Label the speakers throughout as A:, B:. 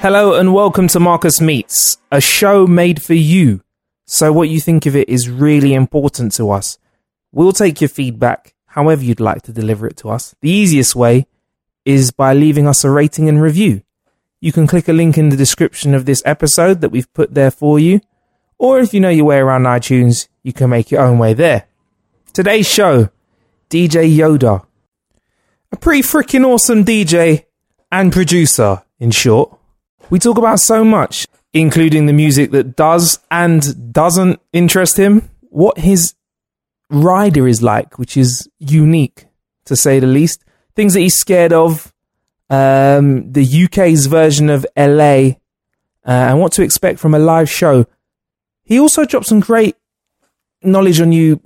A: Hello and welcome to Marcus Meets, a show made for you. So what you think of it is really important to us. We'll take your feedback however you'd like to deliver it to us. The easiest way is by leaving us a rating and review. You can click a link in the description of this episode that we've put there for you. Or if you know your way around iTunes, you can make your own way there. Today's show, DJ Yoda. A pretty freaking awesome DJ and producer, in short. We talk about so much, including the music that does and doesn't interest him, what his rider is like, which is unique to say the least, things that he's scared of, um, the UK's version of LA, uh, and what to expect from a live show. He also dropped some great knowledge on you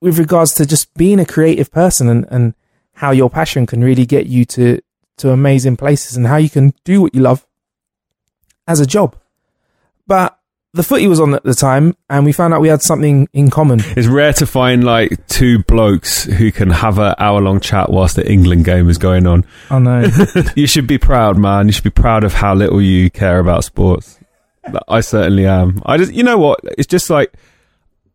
A: with regards to just being a creative person and, and how your passion can really get you to, to amazing places and how you can do what you love as a job. But the footy was on at the time, and we found out we had something in common.
B: It's rare to find like two blokes who can have an hour long chat whilst the England game is going on.
A: I know.
B: You should be proud, man. You should be proud of how little you care about sports. I certainly am. I just, you know what? It's just like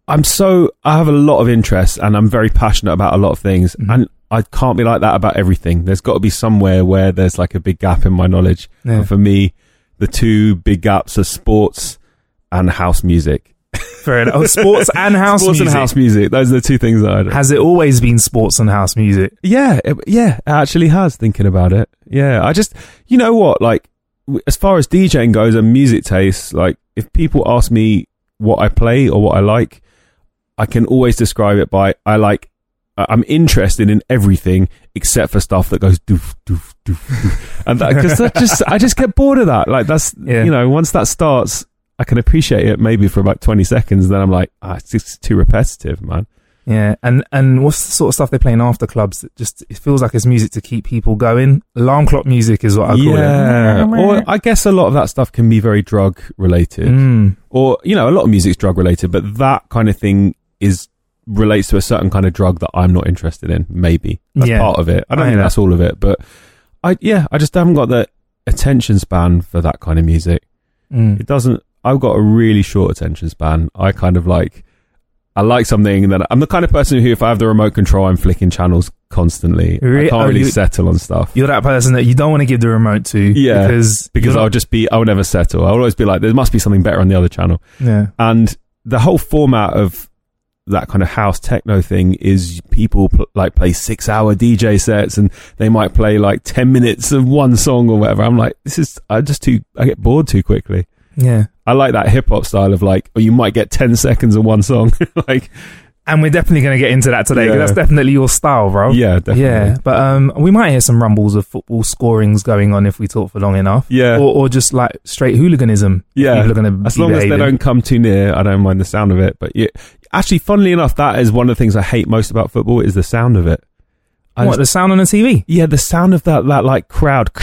B: I'm so I have a lot of interests, and I'm very passionate about a lot of things,
A: Mm-hmm.
B: and I can't be like that about everything. There's got to be somewhere where there's like a big gap in my knowledge.
A: Yeah.
B: And for me, the two big gaps are sports and house music.
A: Fair enough. Oh, sports and house
B: sports
A: music.
B: and house music. Those are the two things that I do.
A: Has it always been sports and house music?
B: Yeah, it, yeah, it actually has. Thinking about it, yeah. I just, you know what, like as far as DJing goes and music tastes, like if people ask me what I play or what I like, I can always describe it by I like. I- I'm interested in everything except for stuff that goes doof doof doof, doof. and that because that just I just get bored of that. Like that's
A: Yeah.
B: you know once that starts, I can appreciate it maybe for about twenty seconds. Then I'm like, ah, it's just too repetitive, man.
A: Yeah, and and what's the sort of stuff they play in after clubs? That just it feels like it's music to keep people going. Alarm clock music is what I call
B: yeah.
A: it.
B: Or I guess a lot of that stuff can be very drug related.
A: Mm.
B: Or, you know, a lot of music's drug related, but that kind of thing is relates to a certain kind of drug that I'm not interested in. Maybe. That's
A: Yeah.
B: part of it. I don't
A: I
B: think
A: hear
B: that's all of it. But I yeah, I just haven't got the attention span for that kind of music.
A: Mm.
B: It doesn't I've got a really short attention span. I kind of like I like something and then I'm the kind of person who if I have the remote control I'm flicking channels constantly.
A: Re-
B: I can't
A: oh,
B: really
A: you-
B: settle on stuff.
A: You're that person that you don't want to give the remote to.
B: Yeah,
A: because
B: because I'll
A: not-
B: just be I'll never settle. I'll always be like there must be something better on the other channel.
A: yeah.
B: And the whole format of that kind of house techno thing is people pl- like play 6 hour DJ sets and they might play like 10 minutes of one song or whatever. I'm like this is I just too I get bored too quickly.
A: Yeah.
B: I like that hip hop style of like, or you might get 10 seconds of one song. like,
A: And we're definitely going to get into that today
B: Yeah.
A: that's definitely your style, bro.
B: yeah, definitely.
A: Yeah, but um, we might hear some rumbles of football scorings going on if we talk for long enough.
B: Yeah.
A: or, or just like straight hooliganism.
B: Yeah.
A: people are going to
B: As long as they don't come too near, I don't mind the sound of it. But yeah, actually, funnily enough, that is one of the things I hate most about football is the sound of it. I
A: What
B: just-
A: the sound on the TV?
B: yeah, the sound of that, that like crowd.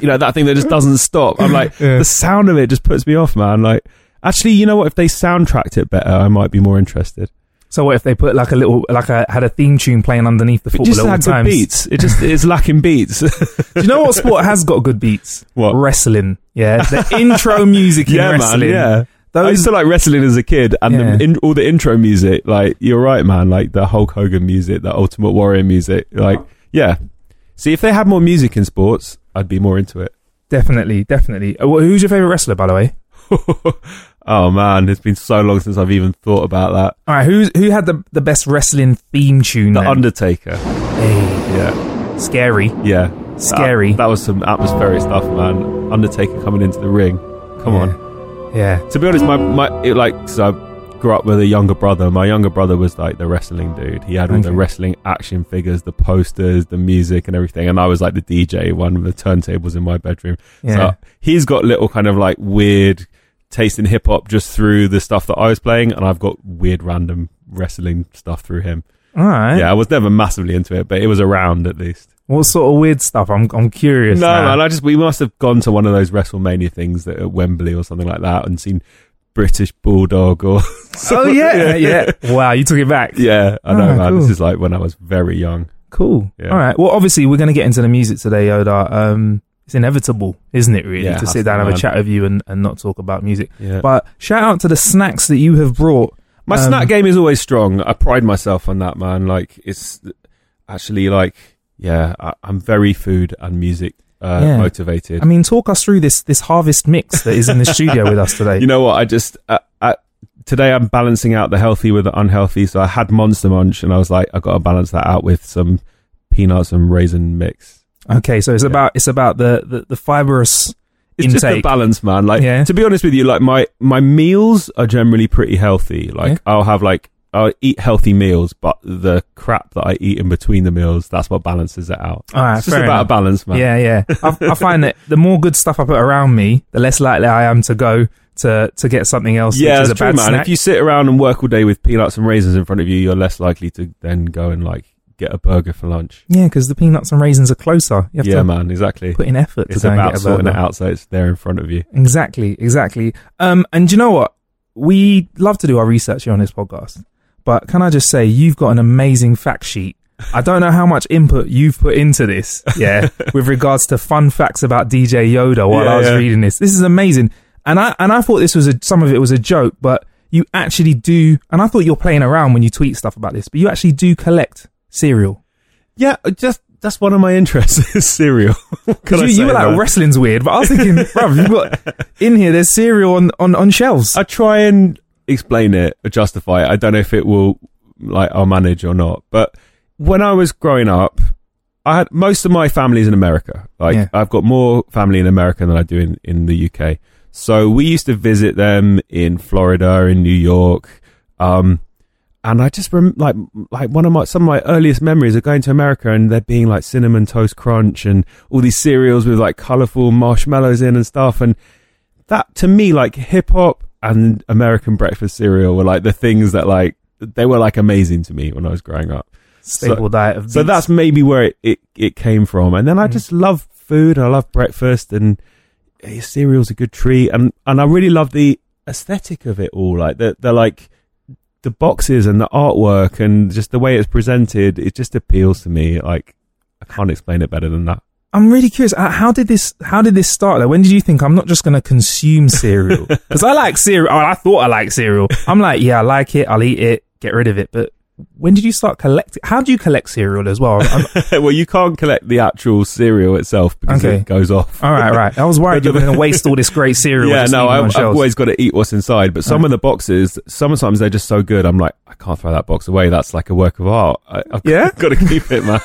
B: You know, that thing that just doesn't stop. I'm like,
A: Yeah.
B: the sound of it just puts me off, man. Like, actually, you know what? If they soundtracked it better, I might be more interested.
A: So what if they put like a little like a had a theme tune playing underneath the
B: It
A: football
B: just had good
A: times?
B: beats. It just, it's lacking beats.
A: Do you know what sport has got good beats?
B: What?
A: Wrestling. Yeah, the intro music in
B: yeah,
A: wrestling.
B: man. Yeah.
A: Those,
B: I used to like wrestling as a kid, and
A: Yeah.
B: the in, all the intro music. Like you're right, man. Like the Hulk Hogan music, the Ultimate Warrior music. Like yeah. See, if they had more music in sports, I'd be more into it.
A: definitely, definitely. Uh, who's your favorite wrestler, by the way?
B: Oh man, it's been so long since I've even thought about that.
A: All right, who's who had the the best wrestling theme tune?
B: The
A: then?
B: Undertaker.
A: Hey,
B: Yeah,
A: scary,
B: yeah.
A: scary.
B: That, that was some atmospheric stuff, man. Undertaker coming into the ring. Come on.
A: yeah.
B: To be honest, my my it, like so I grew up with a younger brother. My younger brother was like the wrestling dude. He had all the wrestling action figures, the posters, the music, and everything. And I was like the DJ, one of the turntables in my bedroom.
A: Yeah.
B: So he's got little kind of like weird taste in hip hop just through the stuff that I was playing, and I've got weird random wrestling stuff through him.
A: All right.
B: Yeah, I was never massively into it, but it was around at least.
A: What sort of weird stuff? I'm I'm curious.
B: No,
A: now.
B: man, I just we must have gone to one of those WrestleMania things that, at Wembley or something like that, and seen British Bulldog or
A: oh yeah, yeah. Wow, you took it back.
B: yeah. I know,
A: Ah,
B: man.
A: cool.
B: This is like when I was very young.
A: Cool.
B: Yeah.
A: All right. Well, obviously, we're going to get into the music today, Yoda. Um, it's inevitable, isn't it? Really,
B: Yeah,
A: to sit down and have a chat with you and, and not talk about music.
B: Yeah.
A: But shout out to the snacks that you have brought.
B: My
A: Um,
B: snack game is always strong. I pride myself on that, man. Like it's actually like yeah, I, I'm very food and music uh,
A: Yeah.
B: motivated.
A: I mean, talk us through this this harvest mix that is in the studio with us today.
B: you know what? I just uh, I, today I'm balancing out the healthy with the unhealthy. So I had Monster Munch, and I was like, I got to balance that out with some peanuts and raisin mix.
A: Okay, so it's
B: Yeah.
A: about it's about the the, the fibrous
B: It's just a
A: intake.
B: balance, man. Like
A: Yeah.
B: to be honest with you, like my my meals are generally pretty healthy. Like
A: Yeah.
B: I'll have like I'll eat healthy meals, but the crap that I eat in between the meals, that's what balances it out.
A: All right,
B: it's just about
A: enough.
B: a balance, man.
A: Yeah, yeah. I, I find that the more good stuff I put around me, the less likely I am to go to to get something else.
B: Yeah,
A: which is a
B: true,
A: bad
B: man.
A: snack.
B: If you sit around and work all day with peanuts and raisins in front of you, you're less likely to then go and like get a burger for lunch.
A: yeah, because the peanuts and raisins are closer. You have
B: Yeah,
A: to
B: man, exactly.
A: put in effort to
B: It's
A: go and
B: about
A: get a
B: sorting
A: burger.
B: it out so it's there in front of you.
A: Exactly, exactly. Um, and you know what? We love to do our research here on this podcast, but can I just say you've got an amazing fact sheet. I don't know how much input you've put into this, yeah, with regards to fun facts about DJ Yoda while
B: Yeah,
A: I was
B: yeah.
A: reading this. This is amazing, and I and I thought this was a some of it was a joke, but you actually do, and I thought you're playing around when you tweet stuff about this, but you actually do collect cereal.
B: Yeah, just that's one of my interests is cereal.
A: Because you, you were like
B: man?
A: wrestling's weird, but I was thinking, bruv, you've got in here. There's cereal on on, on shelves.
B: I try and explain it or justify it. I don't know if it will like I'll manage or not. But when I was growing up, I had most of my family's in America. Like
A: Yeah.
B: I've got more family in America than I do in, in the UK. So we used to visit them in Florida, in New York. Um, and I just rem- like like one of my some of my earliest memories of going to America and there being like cinnamon toast crunch and all these cereals with like colorful marshmallows in and stuff and that to me like hip hop and American breakfast cereal were like the things that like they were like amazing to me when I was growing up.
A: Staple diet of
B: So that's maybe where it, it, it came from. And then I just love food. I love breakfast and eh, cereal's a good treat. And, and I really love the aesthetic of it all. Like the, the like the boxes and the artwork and just the way it's presented. It just appeals to me. Like I can't explain it better than that.
A: I'm really curious. uh, How did this? How did this start? Like, when did you think I'm not just going to consume cereal? Because I like cereal. Oh, I thought I liked cereal. I'm like, yeah, I like it. I'll eat it. Get rid of it. But when did you start collecting? How do you collect cereal as well?
B: Well, you can't collect the actual cereal itself because
A: Okay.
B: it goes off.
A: all right, right. I was worried you were going to waste all this great cereal.
B: Yeah, no, I, I've always got to eat what's inside. But some of the boxes, sometimes they're just so good. I'm like, I can't throw that box away. That's like a work of art. I, I've
A: Yeah?
B: got to keep it, man.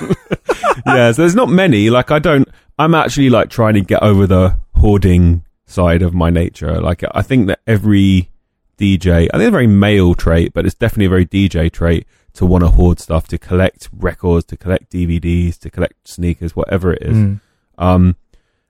B: yeah, so there's not many. Like, I don't. I'm actually like trying to get over the hoarding side of my nature. Like, I think that every DJ, I think it's a very male trait, but it's definitely a very DJ trait to want to hoard stuff, to collect records, to collect DVDs, to collect sneakers, whatever it is.
A: Mm.
B: Um,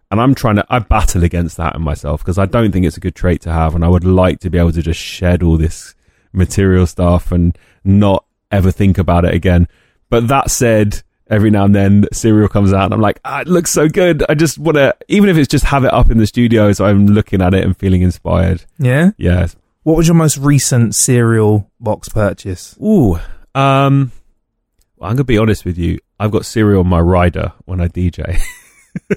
B: and I'm trying to, I battle against that in myself because I don't think it's a good trait to have. And I would like to be able to just shed all this material stuff and not ever think about it again. But that said, every now and then cereal comes out and I'm like, ah, it looks so good. I just want to, even if it's just have it up in the studio so I'm looking at it and feeling inspired.
A: Yeah.
B: Yeah.
A: What was your most recent cereal box purchase?
B: Ooh. Um, well, I'm to be honest with you. I've got cereal on my rider when I DJ.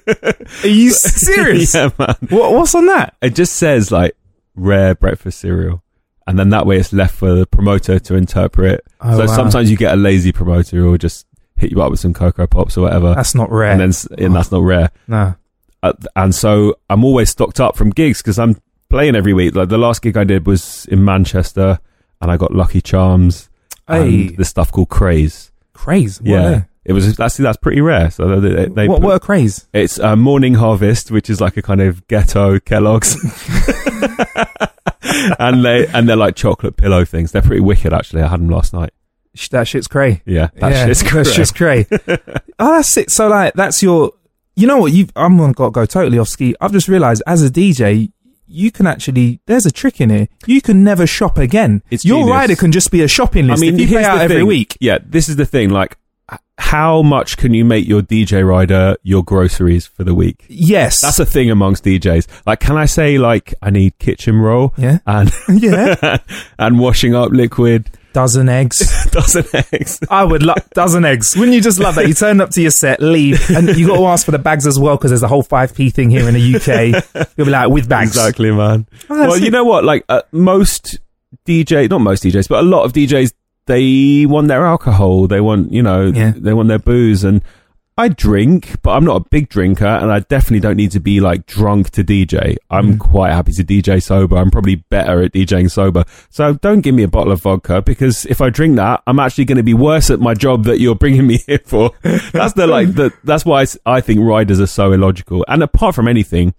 A: Are you serious?
B: yeah, man.
A: What, what's on that?
B: It just says like rare breakfast cereal. And then that way it's left for the promoter to interpret.
A: Oh,
B: so
A: wow.
B: sometimes you get a lazy promoter who will just hit you up with some Cocoa Pops or whatever.
A: That's not rare.
B: and then and that's not rare.
A: no.
B: Uh, and so I'm always stocked up from gigs because I'm playing every week. Like the last gig I did was in Manchester, and I got Lucky Charms
A: Hey,
B: and this stuff called Craze.
A: craze. What
B: yeah, it was that's that's pretty rare. So they,
A: they? what,
B: put-
A: what a craze?
B: it's uh, Morning Harvest, which is like a kind of ghetto Kellogg's, and they and they're like chocolate pillow things. They're pretty wicked, actually. I had them last night.
A: That shit's cray.
B: Yeah, that
A: yeah,
B: shit's
A: that
B: great.
A: shit's cray. oh, that's it. So like, that's your. You know what? You've I'm gonna go, go totally off ski. I've just realised as a DJ. You can actually, there's a trick in here. You can never shop again.
B: It's
A: Your
B: genius.
A: rider can just be a shopping list. I mean, if you play out every
B: thing.
A: week.
B: Yeah, this is the thing. Like, how much can you make your DJ rider your groceries for the week?
A: Yes.
B: That's a thing amongst DJs. Like, can I say like I need kitchen roll
A: yeah.
B: and
A: Yeah.
B: and washing up liquid,
A: Dozen eggs.
B: dozen eggs?
A: I would love dozen eggs. Wouldn't you just love that? You turn up to your set, leave, and you got to ask for the bags as well because there's a whole five p thing here in the UK. You'll be like with bags.
B: Exactly, man.
A: Oh,
B: well, you know what? Like uh, most DJ, not most DJs, but a lot of DJs, they want their alcohol. They want, you know,
A: Yeah.
B: they want their booze. And I drink, but I'm not a big drinker, and I definitely don't need to be like drunk to DJ. I'm
A: Mm.
B: quite happy to DJ sober. I'm probably better at DJing sober. So don't give me a bottle of vodka because if I drink that, I'm actually going to be worse at my job that you're bringing me here for. that's the like the that's why I think riders are so illogical. And apart from anything,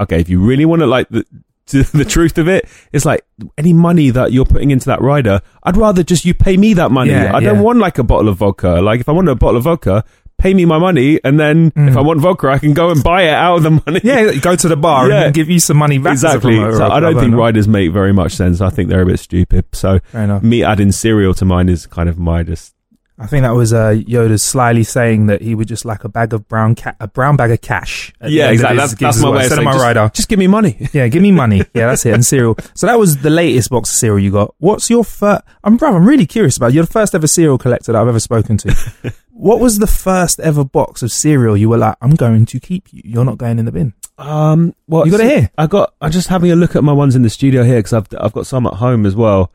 B: okay, if you really want to like the the truth of it, it's like any money that you're putting into that rider, I'd rather just you pay me that money.
A: Yeah,
B: I don't
A: yeah.
B: want like a bottle of vodka. Like if I want a bottle of vodka, pay me my money, and then
A: Mm.
B: if I want vodka, I can go and buy it out of the money.
A: Yeah, go to the bar
B: Yeah.
A: and give you some money back.
B: exactly. So I don't think riders make very much sense. I think they're a bit stupid. So me adding cereal to mine is kind of my just
A: I think that was uh, Yoda slyly saying that he would just like a bag of brown ca- a brown bag of cash.
B: yeah, exactly. That's, that's my way of
A: instead
B: saying
A: my
B: just,
A: rider.
B: just give me money.
A: Yeah, give me money. Yeah, that's it. And cereal. So that was the latest box of cereal you got. What's your first? I'm bro. I'm really curious about. You're the first ever cereal collector that I've ever spoken to. what was the first ever box of cereal you were like, I'm going to keep you. You're not going in the bin.
B: Um, well,
A: You got it here?
B: I got. I'm just having a look at my ones in the studio here because I've I've got some at home as well.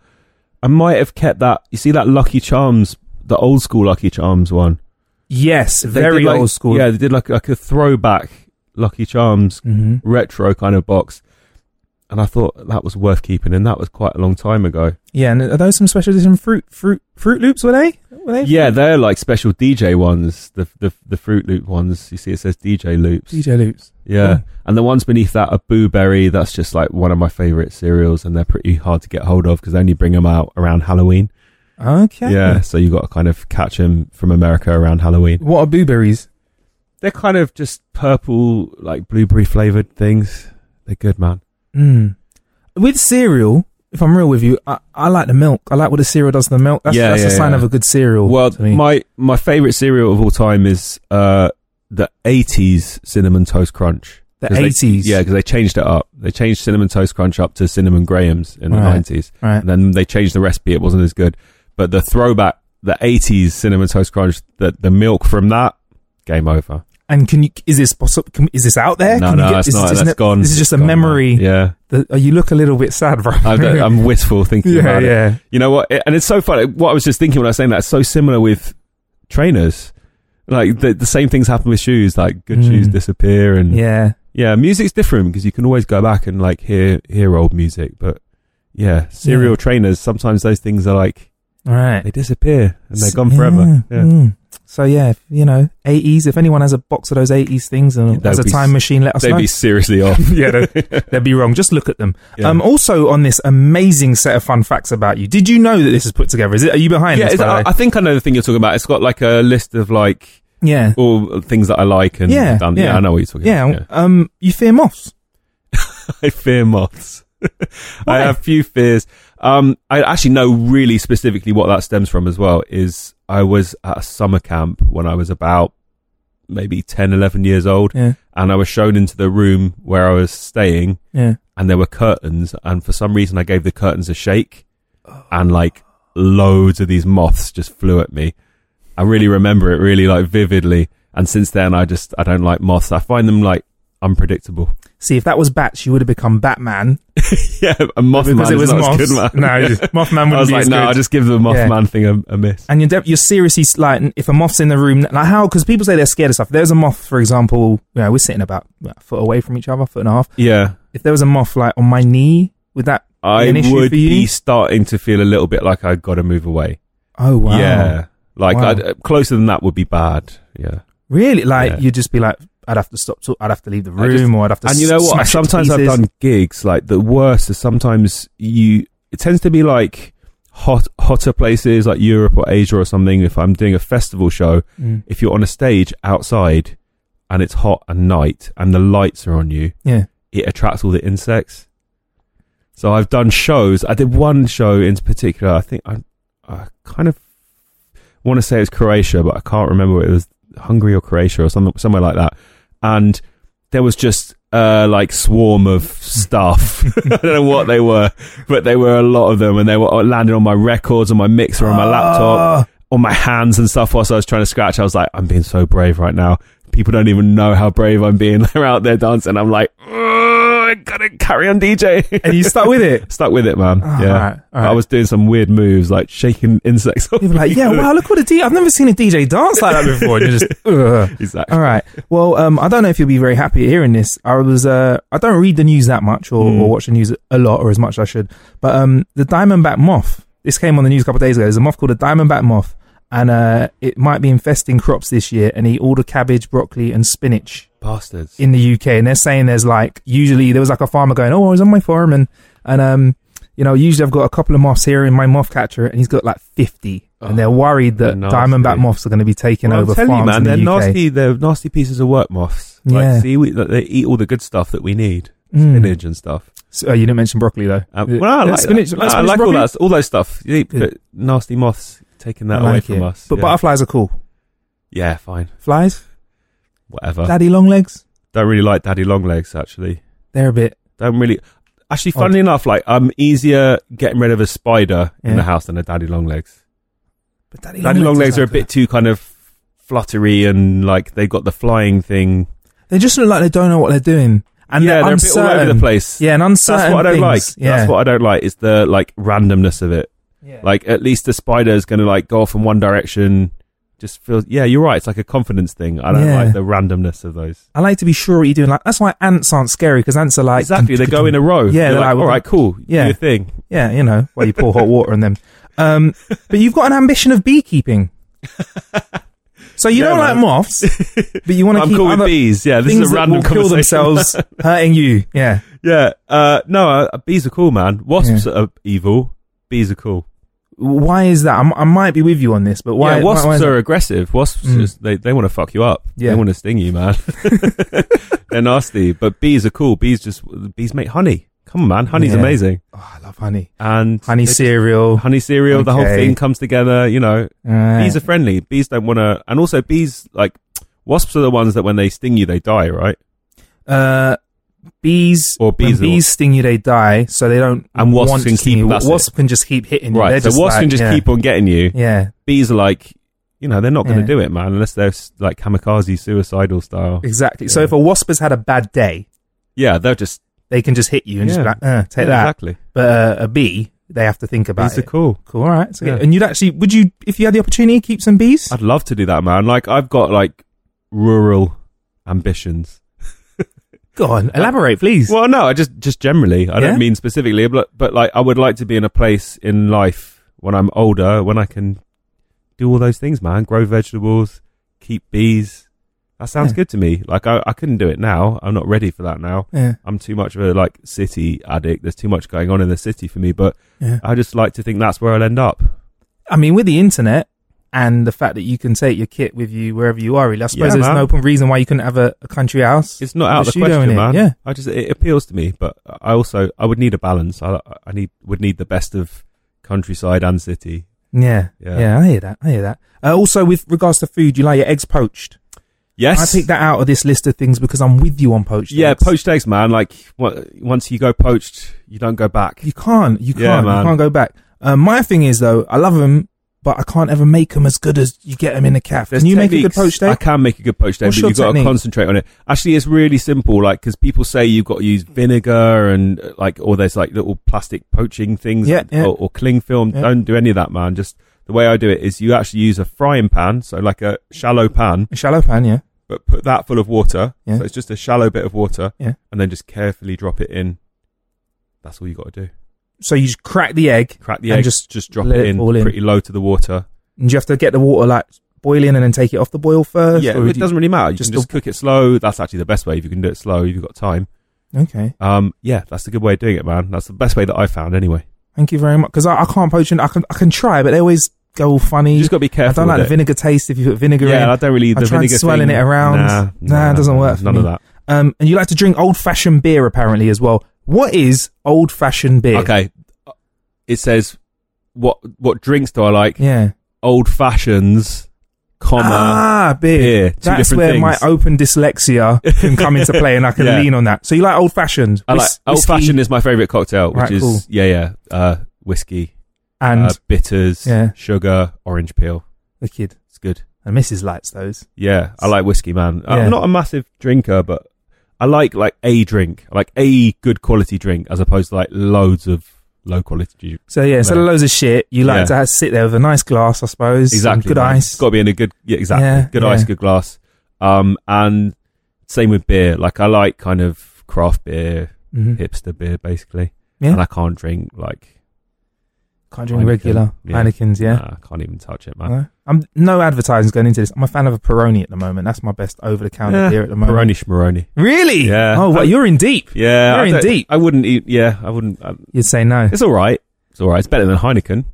B: I might have kept that. You see that Lucky Charms, the old school Lucky Charms one.
A: Yes, very
B: like-
A: old school.
B: Yeah, they did like like a throwback Lucky Charms
A: hmm
B: retro kind of box, and I thought that was worth keeping, and that was quite a long time ago.
A: Yeah, and are those some special edition fruit fruit fruit loops? Were they? Were they?
B: Yeah, they're like special DJ ones. The the the Froot Loop ones. You see, it says DJ Loops.
A: DJ loops.
B: Yeah.
A: Cool.
B: And the ones beneath that are Boo Berry. That's just like one of my favorite cereals, and they're pretty hard to get hold of because they only bring them out around Halloween.
A: Okay.
B: Yeah. So you got to kind of catch them from America around Halloween.
A: What are blueberries?
B: They're kind of just purple, like blueberry flavored things. They're good, man.
A: Mm. With cereal, if I'm real with you, I, I like the milk. I like what the cereal does to the milk. That's,
B: Yeah,
A: that's a sign
B: yeah.
A: of a good cereal.
B: Well, my my favorite cereal of all time is uh, the '80s cinnamon toast crunch.
A: the
B: 'Cause they-
A: 80s.
B: yeah, because they changed it up. They changed cinnamon toast crunch up to cinnamon grahams in the
A: Right.
B: nineties.
A: Right.
B: And then they changed the recipe. It wasn't as good. But the throwback, the 80s cinnamon toast crunch, the, the milk from that, game over.
A: And can you? Is this possible? Can, is this out there?
B: no,
A: Can you
B: no,
A: get-
B: that's
A: is
B: not.
A: this,
B: That's
A: ne-
B: gone.
A: This is just a
B: It's gone
A: memory.
B: Yeah.
A: that- oh, you look a little bit sad, bro.
B: I'm, I'm wistful thinking
A: yeah,
B: about it.
A: yeah.
B: You know what? And it's so funny. What I was just thinking when I was saying that, it's so similar with trainers. Like the, the same things happen with shoes. Like good
A: Mm.
B: shoes disappear and
A: Yeah.
B: yeah, music's different because you can always go back and like hear, hear old music. But yeah, cereal
A: Yeah.
B: trainers, sometimes those things are like,
A: right.
B: they disappear and they're gone forever.
A: yeah,
B: Yeah.
A: mm. So yeah, if, you know, 80s. If anyone has a box of those 80s things and
B: They'd
A: has a time machine, let us know.
B: They'd be seriously off.
A: yeah, they'd, they'd be wrong. Just look at them.
B: Yeah.
A: Um, also on this amazing set of fun facts about you. Did you know that this is put together? Is it? Are you behind
B: yeah,
A: this?
B: it's-
A: by the
B: I. I think I know the thing you're talking about. It's got like a list of like
A: yeah.
B: all things that I like and
A: Yeah,
B: done.
A: yeah.
B: I know what you're talking
A: Yeah,
B: about.
A: Um, you fear moths.
B: I fear moths. I have few fears. Um, I actually know really specifically what that stems from as well. Is I was at a summer camp when I was about maybe 10, 11 years old,
A: Yeah.
B: and I was shown into the room where I was staying,
A: Yeah.
B: and there were curtains, and for some reason I gave the curtains a shake, and like loads of these moths just flew at me. I really remember it really like vividly. And since then, I just I don't like moths. I find them like unpredictable.
A: See, if that was bats, you would have become Batman
B: yeah, a Mothman
A: because it was
B: not good, man.
A: No,
B: Yeah.
A: Mothman would
B: I was like, no,
A: good.
B: I'll just give the Mothman thing a, a miss.
A: and you're de- you're seriously like if a moth's in the room like how because people say they're scared of stuff. There's a moth, for example. You know, we're sitting about a foot away from each other, foot and a half.
B: Yeah,
A: If there was a moth like on my knee, would that
B: I
A: be an issue
B: would be starting to feel a little bit like I've got to move away.
A: oh wow,
B: Yeah, like
A: Wow.
B: I'd, uh, closer than that would be bad. Yeah,
A: really? Like
B: Yeah.
A: you'd just be like, I'd have to stop. talk- I'd have to leave the room,
B: just-
A: or I'd have to.
B: and you know what?
A: smash it to
B: Sometimes I've done gigs. Like the worst is sometimes you. It tends to be like hot, hotter places like Europe or Asia or something. If I'm doing a festival show,
A: Mm.
B: if you're on a stage outside and it's hot and night and the lights are on you,
A: Yeah.
B: it attracts all the insects. So I've done shows. I did one show in particular. I think I, I kind of want to say it was Croatia, but I can't remember. It was Hungary or Croatia or something, somewhere like that. And there was just uh, like swarm of stuff. I don't know what they were, but they were a lot of them, and they were landing on my records, on my mixer, on my laptop, on my hands and stuff. Whilst I was trying to scratch, I was like, I'm being so brave right now. People don't even know how brave I'm being. They're out there dancing. I'm like, oh, I gotta carry on DJ.
A: and you stuck with it.
B: Stuck with it, man.
A: Oh,
B: yeah.
A: alright, alright.
B: I was doing some weird moves, like shaking insects. off
A: People are like, yeah, wow, look what a DJ. I've never seen a DJ dance like that before. And you're just, Ugh.
B: exactly.
A: All right. Well, um, I don't know if you'll be very happy hearing this. I was, uh, I don't read the news that much or,
B: Mm.
A: or watch the news a lot or as much as I should. But um, the diamondback moth. This came on the news a couple of days ago. There's a moth called a diamondback moth, and uh, it might be infesting crops this year and eat all the cabbage, broccoli, and spinach
B: Bastards.
A: in the UK. And they're saying there's like usually there was like a farmer going, "Oh, I was on my farm and and um." You know, usually I've got a couple of moths here in my moth catcher, and he's got like fifty, and they're worried that
B: they're
A: diamondback moths are going to be taking
B: Well,
A: over
B: telling you, man,
A: in
B: they're
A: UK.
B: nasty. They're nasty pieces of work moths.
A: Yeah.
B: Like, see, we, they eat all the good stuff that we need,
A: Mm.
B: spinach and stuff.
A: So, uh, you didn't mention broccoli though.
B: Um, well, I like,
A: spinach, like
B: I
A: spinach,
B: like all that, all those stuff. You eat, but nasty moths taking that
A: I
B: away
A: like
B: from
A: it.
B: us.
A: But
B: yeah.
A: butterflies are cool.
B: yeah, fine,
A: Flies,
B: whatever.
A: daddy long legs,
B: Don't really like daddy long legs. Actually,
A: they're a bit.
B: don't really. Actually,
A: Odd.
B: funnily enough, like I'm easier getting rid of a spider in
A: Yeah.
B: the house than a daddy long legs.
A: But daddy,
B: Daddy long legs
A: is
B: are a
A: like
B: bit too kind of fluttery and like they got the flying thing.
A: They just look like they don't know what they're doing, and
B: yeah,
A: they're
B: they're a bit all
A: uncertain.
B: over the place.
A: Yeah, and uncertain.
B: That's what I don't like.
A: things. Yeah,
B: That's what I don't like is the like randomness of it.
A: Yeah.
B: Like at least the spider is going to like go off in one direction. Just feels yeah, you're right. It's like a confidence thing. I don't
A: Yeah.
B: like the randomness of those.
A: I like to be sure what you're doing. Like that's why ants aren't scary because ants are like
B: exactly, they go in a row.
A: Yeah,
B: You're
A: they're
B: like,
A: like,
B: all right, cool.
A: Yeah.
B: do your thing.
A: Yeah, you know, where you pour hot water on them. Um, but you've got an ambition of beekeeping. So you
B: Yeah,
A: don't
B: man.
A: like moths, but you want to
B: I'm
A: keep
B: cool with
A: other
B: bees. Yeah, this
A: things
B: is a
A: that
B: random
A: will kill
B: conversation.
A: themselves hurting you. Yeah.
B: yeah, uh, no, uh, bees are cool, man. Wasps are evil. Bees are cool.
A: Why is that? I'm, I might be with you on this, but why?
B: yeah, wasps
A: why, why
B: are
A: that?
B: aggressive. Wasps
A: Mm.
B: just they, they want to fuck you up.
A: Yeah.
B: They want to sting you, man. They're nasty. But bees are cool. Bees just bees make honey. Come on, man. Honey's
A: Yeah.
B: amazing.
A: Oh, I love honey.
B: And
A: Honey cereal.
B: honey cereal, the whole thing comes together, you know.
A: Alright.
B: Bees are friendly. Bees don't want to and also bees like wasps are the ones that when they sting you they die, right?
A: uh, bees.
B: Or bees
A: when bees sting you, they die, so they don't.
B: And wasps
A: want
B: can keep-
A: you. Wasps can just keep hitting you. They're
B: Right. So
A: just
B: wasps
A: like-
B: can just
A: yeah.
B: keep on getting you.
A: Yeah,
B: Bees are like you know, they're not going to
A: Yeah.
B: do it, man, unless they're like kamikaze suicidal style.
A: exactly. So if a wasp has had a bad day,
B: Yeah, they're just
A: they can just hit you and just be like, uh, take
B: yeah,
A: that.
B: Exactly.
A: But uh, a bee, they have to think about
B: Bees are
A: it.
B: cool.
A: Cool. All right. So,
B: Yeah.
A: And you'd actually, would you, if you had the opportunity, keep some bees?
B: I'd love to do that, man. Like I've got like rural ambitions.
A: Go on, elaborate, please.
B: Well, no, I just just generally. I
A: Yeah?
B: don't mean specifically, but but like I would like to be in a place in life when I'm older when I can do all those things, man. Grow vegetables, keep bees. That sounds
A: Yeah.
B: good to me. Like I, I couldn't do it now. I'm not ready for that now.
A: Yeah.
B: I'm too much of a like city addict. There's too much going on in the city for me. But. I just like to think that's where I'll end up.
A: I mean, with the internet and the fact that you can take your kit with you wherever you are, really, I suppose
B: Yeah,
A: there's
B: man.
A: no reason why you couldn't have a, a country house.
B: It's not out of the question, man.
A: yeah.
B: I just it appeals to me, but I also I would need a balance. I I need would need the best of countryside and city.
A: Yeah.
B: Yeah.
A: Yeah. I hear that. I hear that. Uh, also, with regards to food, you like your eggs poached.
B: Yes,
A: I picked that out of this list of things because I'm with you on poached.
B: Yeah,
A: eggs.
B: poached eggs, man. Like once you go poached, you don't go back.
A: You can't. You can't.
B: Yeah,
A: you can't go back. Um, my thing is though, I love them, but I can't ever make them as good as you get them in a calf.
B: There's
A: Can you make a good poached egg?
B: I can make a good poached egg,
A: What's
B: but you've got to concentrate on it. Actually, it's really simple. Like because people say you've got to use vinegar and uh, like, or there's like little plastic poaching things,
A: Yeah, yeah.
B: Or, or cling film.
A: Yeah.
B: Don't do any of that, man. Just the way I do it is you actually use a frying pan, so like a shallow pan,
A: A shallow pan, yeah.
B: but put that full of water.
A: Yeah.
B: So it's just a shallow bit of water,
A: Yeah.
B: and then just carefully drop it in. That's all you got to do.
A: So you just crack the egg,
B: Crack the
A: And
B: egg,
A: just
B: just drop it
A: it
B: in,
A: fall in.
B: pretty low to the water.
A: and you have to get the water like boiling and then take it off the boil first.
B: yeah,
A: or
B: it doesn't really matter. You
A: just
B: can just cook it slow. That's actually the best way if you can do it slow. If you've got time.
A: Okay,
B: Um, yeah, that's the good way of doing it, man. That's the best way that I found, anyway.
A: thank you very much. Because I, I can't poach and I can I can try, but they always go all funny.
B: You just got to be careful.
A: I don't like the
B: it.
A: vinegar taste if you put vinegar
B: Yeah,
A: in.
B: I don't really.
A: I
B: The
A: tried
B: vinegar
A: swirling
B: thing,
A: it around.
B: Nah,
A: Nah, it doesn't work
B: None
A: me.
B: of that.
A: Um, and you like to drink old fashioned beer apparently as well. What is old fashioned beer?
B: Okay, it says what what drinks do I like?
A: Yeah.
B: Old fashions, comma
A: ah, beer.
B: beer. Two
A: That's
B: different
A: where
B: things.
A: my open dyslexia can come into play, and I can
B: Yeah.
A: lean on that. So you like old fashioned?
B: I like old fashioned is my favorite cocktail, which
A: Right,
B: is
A: cool.
B: yeah, yeah, uh, whiskey,
A: and
B: uh, bitters,
A: Yeah.
B: sugar, orange peel.
A: the kid
B: It's good.
A: and Mrs. likes those.
B: Yeah, I like whiskey, man.
A: Yeah.
B: I'm not a massive drinker, but I like like a drink, I like a good quality drink, as opposed to like loads of low quality.
A: So yeah, instead of loads of shit, you like
B: Yeah.
A: to have, sit there with a nice glass, I suppose.
B: Exactly,
A: good
B: man.
A: ice.
B: Got to be in a good, yeah, exactly,
A: Yeah,
B: good
A: yeah.
B: ice, good glass. Um, and same with beer. Like I like kind of craft beer,
A: Mhm.
B: hipster beer, basically.
A: Yeah.
B: And I can't drink like
A: Can't drink
B: Heineken.
A: regular
B: Yeah.
A: Heineken's. Yeah.
B: nah, I can't even touch it, man.
A: No? I'm no advertising going into this. I'm a fan of a Peroni at the moment. That's my best over the counter
B: Yeah,
A: beer at the moment.
B: Peroni schmaroni.
A: Really?
B: Yeah.
A: Oh, well,
B: I-
A: you're in deep.
B: Yeah,
A: You're
B: I
A: in deep.
B: I wouldn't eat. Yeah, I wouldn't. Um,
A: You'd say no.
B: it's all right. It's all right. It's better than Heineken.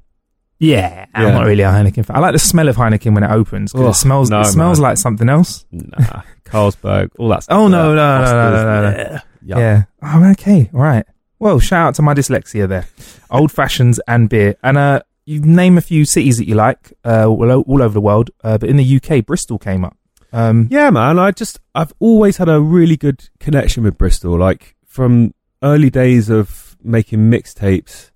A: Yeah, I'm not really a Heineken fan. I like the smell of Heineken when it opens because it smells.
B: no,
A: it smells
B: man.
A: like something else.
B: Nah, Carlsberg, all that stuff.
A: Oh, no, no, no, no, no, no, no.
B: yeah.
A: Yeah. Oh, okay. All right. Well, shout out to my dyslexia there. Old fashions and beer. And uh, you name a few cities that you like uh, all, all over the world. Uh, but in the UK, Bristol came up. Um,
B: Yeah, man. I just I've always had a really good connection with Bristol. Like from early days of making mixtapes,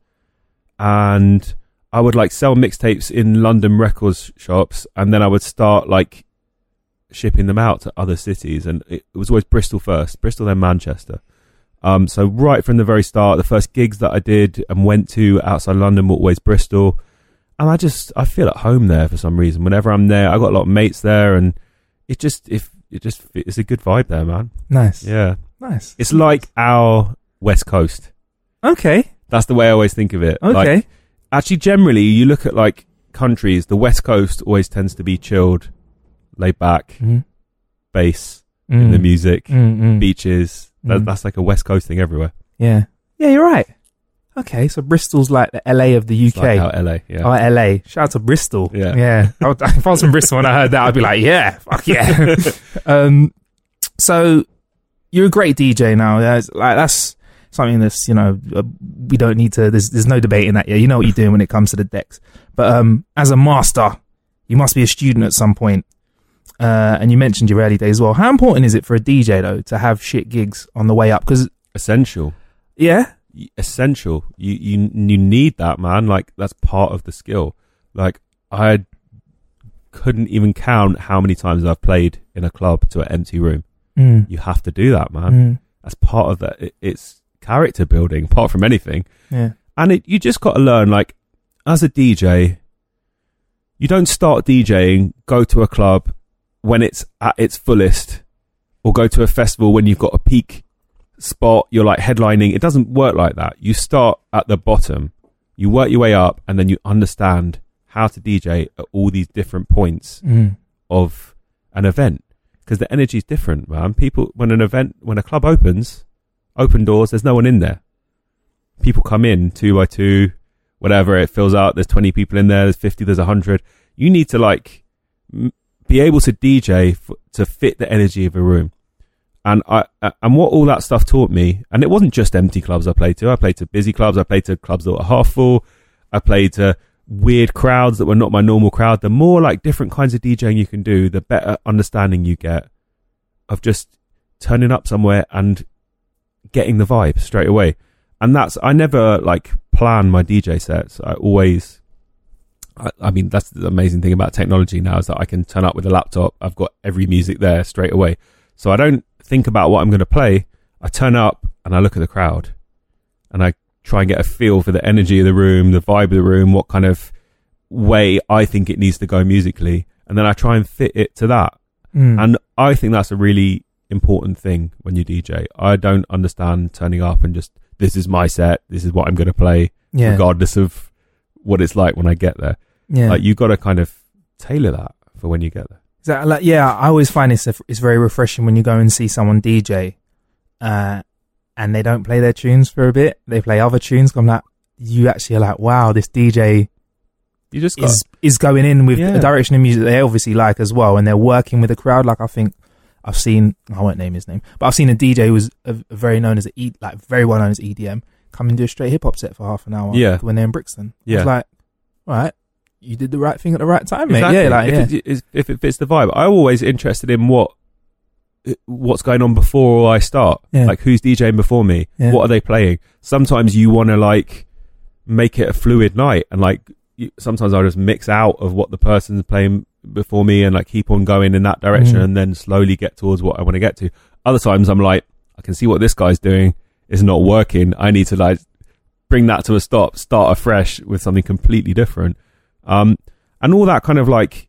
B: and I would like sell mixtapes in London records shops, and then I would start like shipping them out to other cities, and it, it was always Bristol first, Bristol then Manchester. Um, so right from the very start, the first gigs that I did and went to outside London were always Bristol, and I just I feel at home there for some reason. Whenever I'm there, I got a lot of mates there, and it just if it just it's a good vibe there, man.
A: nice.
B: Yeah,
A: Nice.
B: it's like our West Coast.
A: Okay.
B: That's the way I always think of it.
A: Okay.
B: Like, actually, generally, you look at like countries, the West Coast always tends to be chilled, laid back,
A: Mm.
B: bass
A: Mm.
B: in the music,
A: Mm, mm.
B: beaches. That,
A: Mm.
B: That's like a West Coast thing everywhere.
A: Yeah. Yeah, you're right. Okay, so Bristol's like the LA of the UK.
B: like LA, yeah.
A: Oh, LA. Shout out to Bristol.
B: Yeah.
A: Yeah. I would- if I was from Bristol and I heard that, I'd be like, yeah, fuck yeah. um, so you're a great DJ now. Yeah, like that's something that's, you know, uh, we don't need to, there's, there's no debate in that. Yeah. You know what you're doing when it comes to the decks. But, um, as a master, you must be a student at some point. Uh, and you mentioned your early days as well. How important is it for a DJ though to have shit gigs on the way up? Because,
B: Essential.
A: yeah,
B: Essential. You, you, you need that, man. Like, that's part of the skill. Like, I couldn't even count how many times I've played in a club to an empty room.
A: mm,
B: You have to do that, man.
A: mm,
B: That's part of that. It, it's character building, apart from anything.
A: yeah,
B: And it, you just got to learn, like, as a DJ, you don't start DJing, go to a club when it's at its fullest, or go to a festival when you've got a peak spot, you're like headlining. It doesn't work like that. You start at the bottom, you work your way up, and then you understand how to DJ at all these different points
A: mm,
B: of an event because the energy is different, man. People, when an event, when a club opens, open doors, there's no one in there. People come in two by two, whatever it fills out. There's 20 people in there. There's 50. There's 100. You need to like m- be able to DJ f- to fit the energy of a room. And I, and what all that stuff taught me, and it wasn't just empty clubs I played to. I played to busy clubs. I played to clubs that were half full. I played to weird crowds that were not my normal crowd. The more like different kinds of DJing you can do, the better understanding you get of just turning up somewhere and getting the vibe straight away. And that's I never like plan my DJ sets. I always I, I mean, that's the amazing thing about technology now is that I can turn up with a laptop. I've got every music there straight away. So I don't think about what I'm going to play. I turn up and I look at the crowd and I try and get a feel for the energy of the room, the vibe of the room, what kind of way I think it needs to go musically. And then I try and fit it to that.
A: Mm.
B: And I think that's a really important thing when you DJ. I don't understand turning up and just, this is my set, this is what I'm going to play,
A: yeah,
B: regardless of what it's like when I get there.
A: yeah.
B: Like, you got to kind of tailor that for when you get there.
A: Exactly. Like, yeah, I always find it's it's very refreshing when you go and see someone DJ, uh, and they don't play their tunes for a bit. They play other tunes. I'm like, you actually are like, wow, this DJ
B: You just got
A: is is going in with
B: Yeah.
A: a direction of music they obviously like as well, and they're working with the crowd. Like I think I've seen, I won't name his name, but I've seen a DJ who was a, a very known as a E, like very well known as EDM, come and do a straight hip hop set for half an hour.
B: Yeah.
A: when they're in Brixton.
B: Yeah.
A: was like, all right, you did the right thing at the right time, mate.
B: Exactly.
A: Yeah, like
B: if,
A: yeah,
B: It, if it fits the vibe, I'm always interested in what what's going on before I start.
A: Yeah.
B: Like who's DJing before me?
A: Yeah.
B: What are they playing? Sometimes you want to like make it a fluid night, and like you, sometimes I'll just mix out of what the person's playing before me, and like keep on going in that direction,
A: Mhm.
B: and then slowly get towards what I want to get to. Other times I'm like, I can see what this guy's doing is not working. I need to like bring that to a stop, start afresh with something completely different. Um, and all that kind of like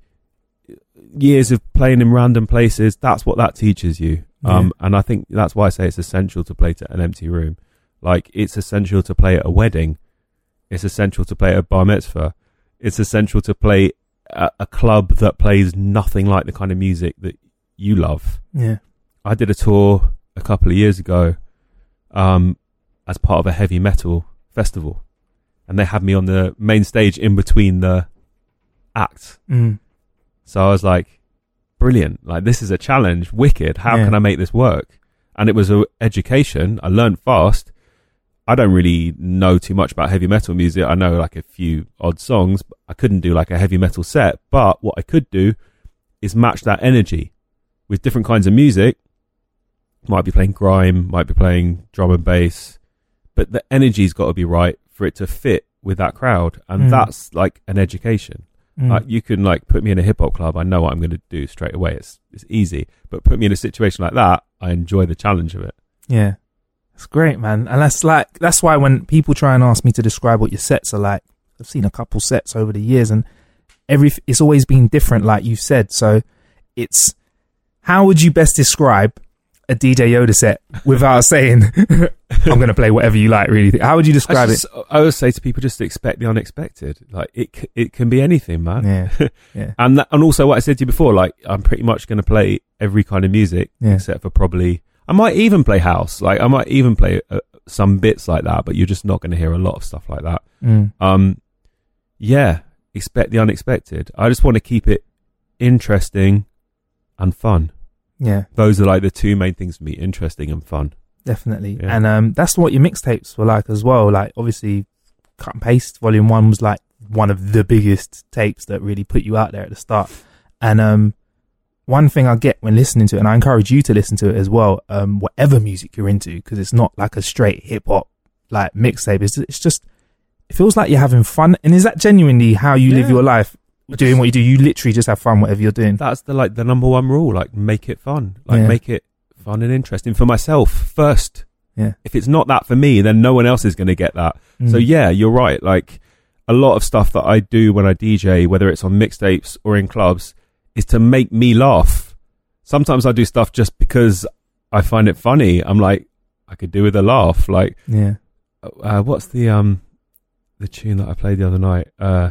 B: years of playing in random places, that's what that teaches you. Um, and I think that's why I say it's essential to play to an empty room. Like it's essential to play at a wedding. It's essential to play at a bar mitzvah. It's essential to play at a club that plays nothing like the kind of music that you love.
A: yeah,
B: I did a tour a couple of years ago um, as part of a heavy metal festival, and they had me on the main stage in between the acts.
A: mm.
B: So I was like, brilliant! Like this is a challenge, wicked. How
A: Yeah.
B: can I make this work? And it was a education. I learned fast. I don't really know too much about heavy metal music. I know like a few odd songs. But I couldn't do like a heavy metal set, but what I could do is match that energy with different kinds of music. Might be playing grime, might be playing drum and bass, but the energy's got to be right for it to fit with that crowd, and
A: Mm.
B: that's like an education.
A: Mm.
B: Like you can like put me in a hip hop club, I know what I'm going to do straight away. It's it's easy, but put me in a situation like that, I enjoy the challenge of it.
A: Yeah. It's great, man. And that's like that's why when people try and ask me to describe what your sets are like, I've seen a couple sets over the years and every it's always been different, like you said. So it's how would you best describe a DJ Yoda set without saying I'm gonna play whatever you like, really? How would you
B: I,
A: describe
B: it? I always say to people, just expect the unexpected. Like it, it can be anything, man.
A: Yeah. Yeah.
B: And that, and also what I said to you before, like I'm pretty much going to play every kind of music
A: Yeah.
B: except for probably I might even play house. Like I might even play uh, some bits like that, but you're just not going to hear a lot of stuff like that.
A: Mm.
B: Um, yeah, expect the unexpected. I just want to keep it interesting and fun.
A: Yeah.
B: Those are like the two main things for me: interesting and fun.
A: Definitely.
B: Yeah.
A: And um that's what your mixtapes were like as well. Like obviously Cut and Paste Volume One was like one of the biggest tapes that really put you out there at the start. And um one thing I get when listening to it, and I encourage you to listen to it as well, um, whatever music you're into, because it's not like a straight hip hop like mixtape. It's, it's just, it feels like you're having fun. And is that genuinely how you live your life? Doing what you do, you literally just have fun, whatever you're doing.
B: That's the like the number one rule. Like make it fun. Like
A: Yeah.
B: make it fun and interesting for myself first.
A: Yeah.
B: If it's not that for me, then no one else is going to get that. So
A: Mm.
B: yeah, you're right. Like a lot of stuff that I do when I DJ, whether it's on mixtapes or in clubs, is to make me laugh. Sometimes I do stuff just because I find it funny. I'm like, I could do with a laugh. Like,
A: Yeah.
B: uh, what's the um the tune that I played the other night? Uh,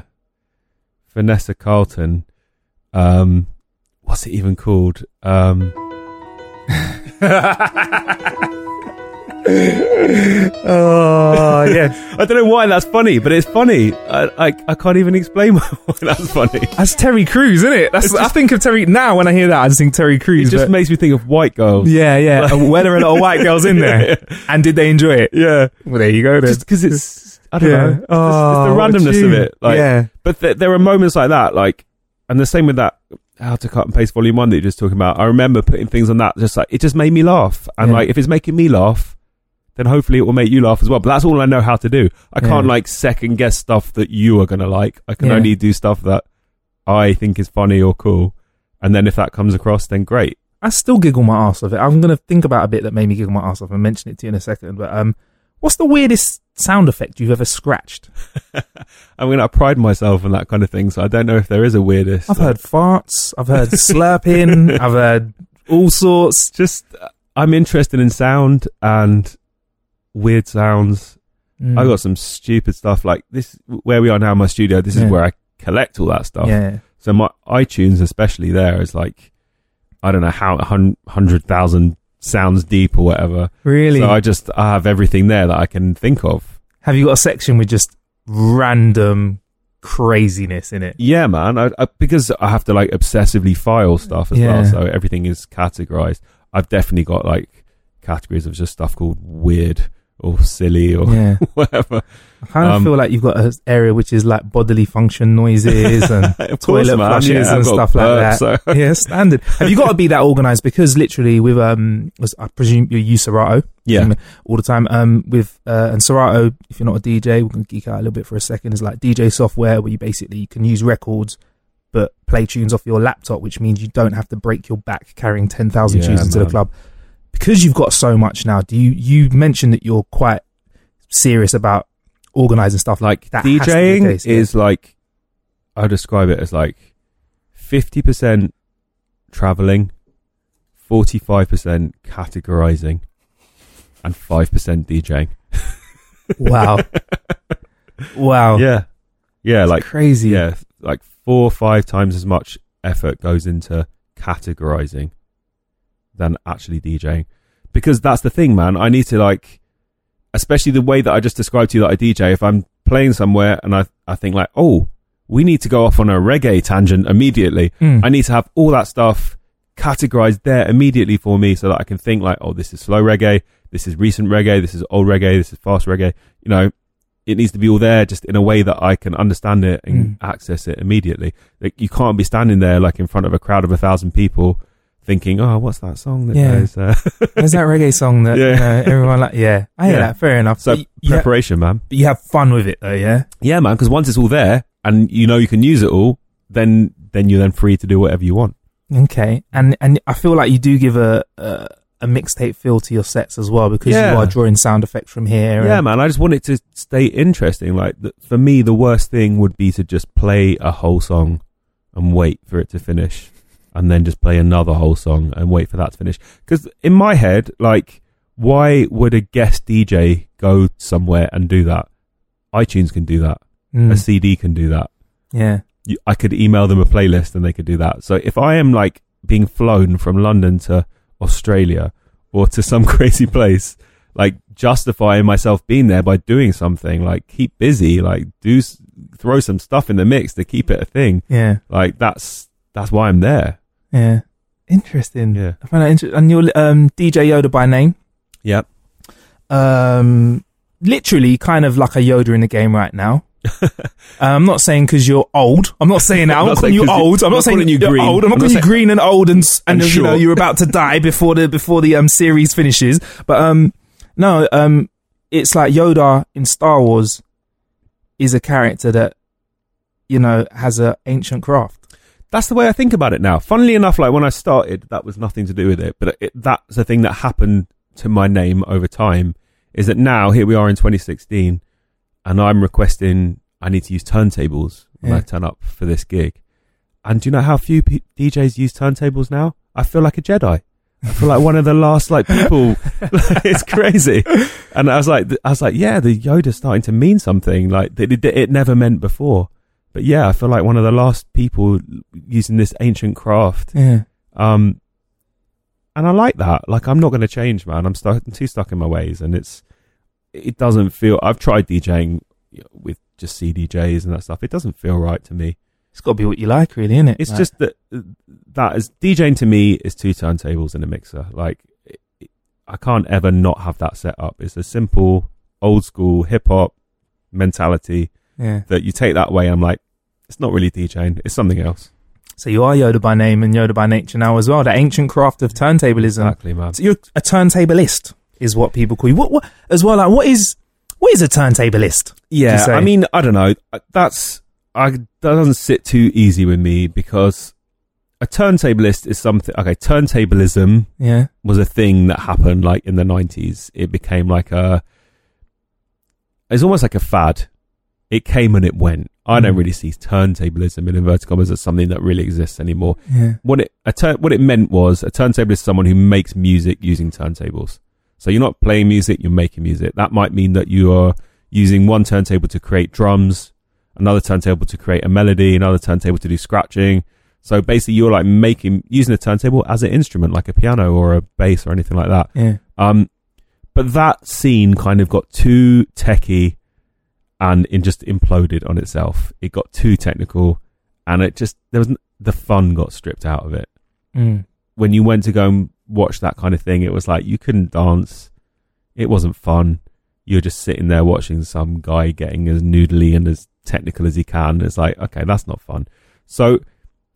B: Vanessa Carlton. Um, what's it even called? Um,
A: Oh, yeah.
B: I don't know why that's funny, but it's funny. I I, I can't even explain why that's funny.
A: That's Terry Crews, isn't it? That's
B: It's
A: I think of Terry now when I hear that. I just think Terry Crews.
B: It
A: just
B: makes me think of white girls.
A: yeah, yeah. Were there a lot of white girls in there? And did they enjoy it?
B: Yeah,
A: Well, there you go. Then.
B: just because it's I don't
A: yeah.
B: know. It's, just-
A: Oh,
B: it's the randomness of it. Like,
A: yeah,
B: But th- there are moments like that, like, and the same with that how to cut and paste volume one that you're just talking about. I remember putting things on that, just like it just made me laugh, and
A: Yeah.
B: like if it's making me laugh, then hopefully it will make you laugh as well. But that's all I know how to do. I can't like second guess stuff that you are going to like. I can
A: Yeah.
B: only do stuff that I think is funny or cool. And then if that comes across, then great.
A: I still giggle my ass off it. I'm gonna think about a bit that made me giggle my ass off and mention it to you in a second. But um, what's the weirdest sound effect you've ever scratched?
B: I mean, I pride myself on that kind of thing, so I don't know if there is a weirdest.
A: I've heard farts. I've heard slurping. I've heard all sorts.
B: just uh, I'm interested in sound and weird sounds.
A: Mm.
B: I got some stupid stuff like this. Where we are now, in my studio. This
A: Yeah.
B: is where I collect all that stuff.
A: yeah.
B: So my iTunes, especially there, is like I don't know how a hun- hundred thousand sounds deep or whatever.
A: Really?
B: So I just I have everything there that I can think of.
A: Have you got a section with just random craziness in it?
B: Yeah, man. I, I, because I have to like obsessively file stuff as well, so everything is categorized. I've definitely got like categories of just stuff called weird or silly or
A: Yeah.
B: whatever.
A: I kind of
B: Um,
A: feel like you've got an area which is like bodily function noises and toilet
B: man.
A: flushes
B: Yeah,
A: and stuff like that.
B: so-
A: yeah, standard. Have you got to be that organized? Because literally, with um, I presume you use Serato.
B: Yeah.
A: um, all the time. Um, with uh, and Serato, if you're not a DJ, we can geek out a little bit for a second. Is like DJ software where you basically can use records. But play tunes off your laptop, which means you don't have to break your back carrying ten thousand
B: Yeah,
A: tunes into the club. Because you've got so much now, do you you mentioned that you're quite serious about organizing stuff
B: like
A: that has to be the
B: DJing
A: case, yeah.
B: is like I describe it as like fifty percent traveling, forty five percent categorizing, and five percent DJing.
A: wow, wow,
B: Yeah, yeah,
A: It's
B: like
A: crazy,
B: yeah, like four or five times as much effort goes into categorizing than actually DJing. Because that's the thing, man. I need to like, especially the way that I just described to you that I DJ. If I'm playing somewhere and I, I think like, oh, we need to go off on a reggae tangent immediately.
A: Mm.
B: I need to have all that stuff categorized there immediately for me so that I can think like, oh, this is slow reggae. This is recent reggae. This is old reggae. This is fast reggae. You know, it needs to be all there just in a way that I can understand it and access it immediately. Like you can't be standing there like in front of a crowd of a thousand people thinking, oh, what's that song that
A: Yeah.
B: goes? Uh,
A: There's that reggae song that
B: Yeah.
A: you know, everyone like. Yeah, I hear
B: Yeah.
A: that. Fair enough.
B: so
A: But you, have,
B: preparation, man.
A: but you have fun with it though, yeah.
B: Yeah, man. Because once it's all there and you know you can use it all, then then you're then free to do whatever you want.
A: Okay, and and I feel like you do give a a, a mixtape feel to your sets as well because
B: Yeah.
A: you are drawing sound effects from here.
B: Yeah,
A: and-
B: man. I just want it to stay interesting. Like th- for me, the worst thing would be to just play a whole song and wait for it to finish, and then just play another whole song and wait for that to finish. Because in my head, like, why would a guest DJ go somewhere and do that? iTunes can do that.
A: Mm,
B: A CD can do that.
A: yeah,
B: You, I could email them a playlist and they could do that. So if I am like being flown from London to Australia or to some crazy place, like justifying myself being there by doing something, like keep busy, like do throw some stuff in the mix to keep it a thing.
A: yeah,
B: Like that's that's why I'm there.
A: Yeah. Interesting.
B: Yeah.
A: I find that interesting. And you're um, DJ Yoda by name.
B: Yep.
A: Um, literally, kind of like a Yoda in the game right now. Uh, I'm not saying because you're old. I'm not saying that. I'm, not
B: saying
A: you
B: 'cause you-
A: old. I'm not saying you're
B: green.
A: old. I'm not calling you green and old and and,
B: And
A: you know you're about to die before the before the um series finishes. But um, no, um, it's like Yoda in Star Wars is a character that you know has a ancient craft.
B: That's the way I think about it now. Funnily enough, like when I started, that was nothing to do with it, but it, that's the thing that happened to my name over time. Is that now here we are in 2016, and I'm requesting I need to use turntables when
A: Yeah.
B: I turn up for this gig. And do you know how few P- DJs use turntables now? I feel like a Jedi. I feel like one of the last like people. it's crazy. And I was like, I was like, yeah, the Yoda's starting to mean something like that it, it never meant before. But yeah, I feel like one of the last people using this ancient craft.
A: Yeah,
B: Um, and I like that. Like, I'm not going to change, man. I'm stuck, I'm too stuck in my ways, and it's, it doesn't feel. I've tried DJing with just CDJs and that stuff. It doesn't feel right to me.
A: it's got to be what you like, really, isn't it?
B: It's
A: Like-
B: just that that is DJing to me is two turntables and a mixer. Like, it, it- I can't ever not have that set up. It's a simple, old school hip hop mentality
A: yeah.
B: that you take that way. I'm like, it's not really DJing. It's something else.
A: So you are Yoda by name and Yoda by nature now as well. The ancient craft of turntablism.
B: Exactly, man.
A: So you're a turntablist. is what people call you. What, what as well? Like, what is what is a turntablist?
B: Yeah. I mean, I don't know. Uh, that's I that doesn't sit too easy with me because a turntablist is something. Okay, turntablism
A: Yeah,
B: was a thing that happened like in the nineties. It became like a. It's almost like a fad. It came and it went. I don't
A: Mm.
B: really see turntablism in inverted commas as something that really exists anymore.
A: yeah,
B: What it a turn, what it meant was a turntable is someone who makes music using turntables. So you're not playing music, you're making music. That might mean that you are using one turntable to create drums, another turntable to create a melody, another turntable to do scratching. So basically, you're like making using a turntable as an instrument, like a piano or a bass or anything like that.
A: yeah.
B: Um, but that scene kind of got too techy, and it just imploded on itself. It got too technical, and it just there was the fun got stripped out of it.
A: Mm.
B: When you went to go and watch that kind of thing, it was like you couldn't dance. It wasn't fun. You're just sitting there watching some guy getting as noodly and as technical as he can. It's like, okay, that's not fun. So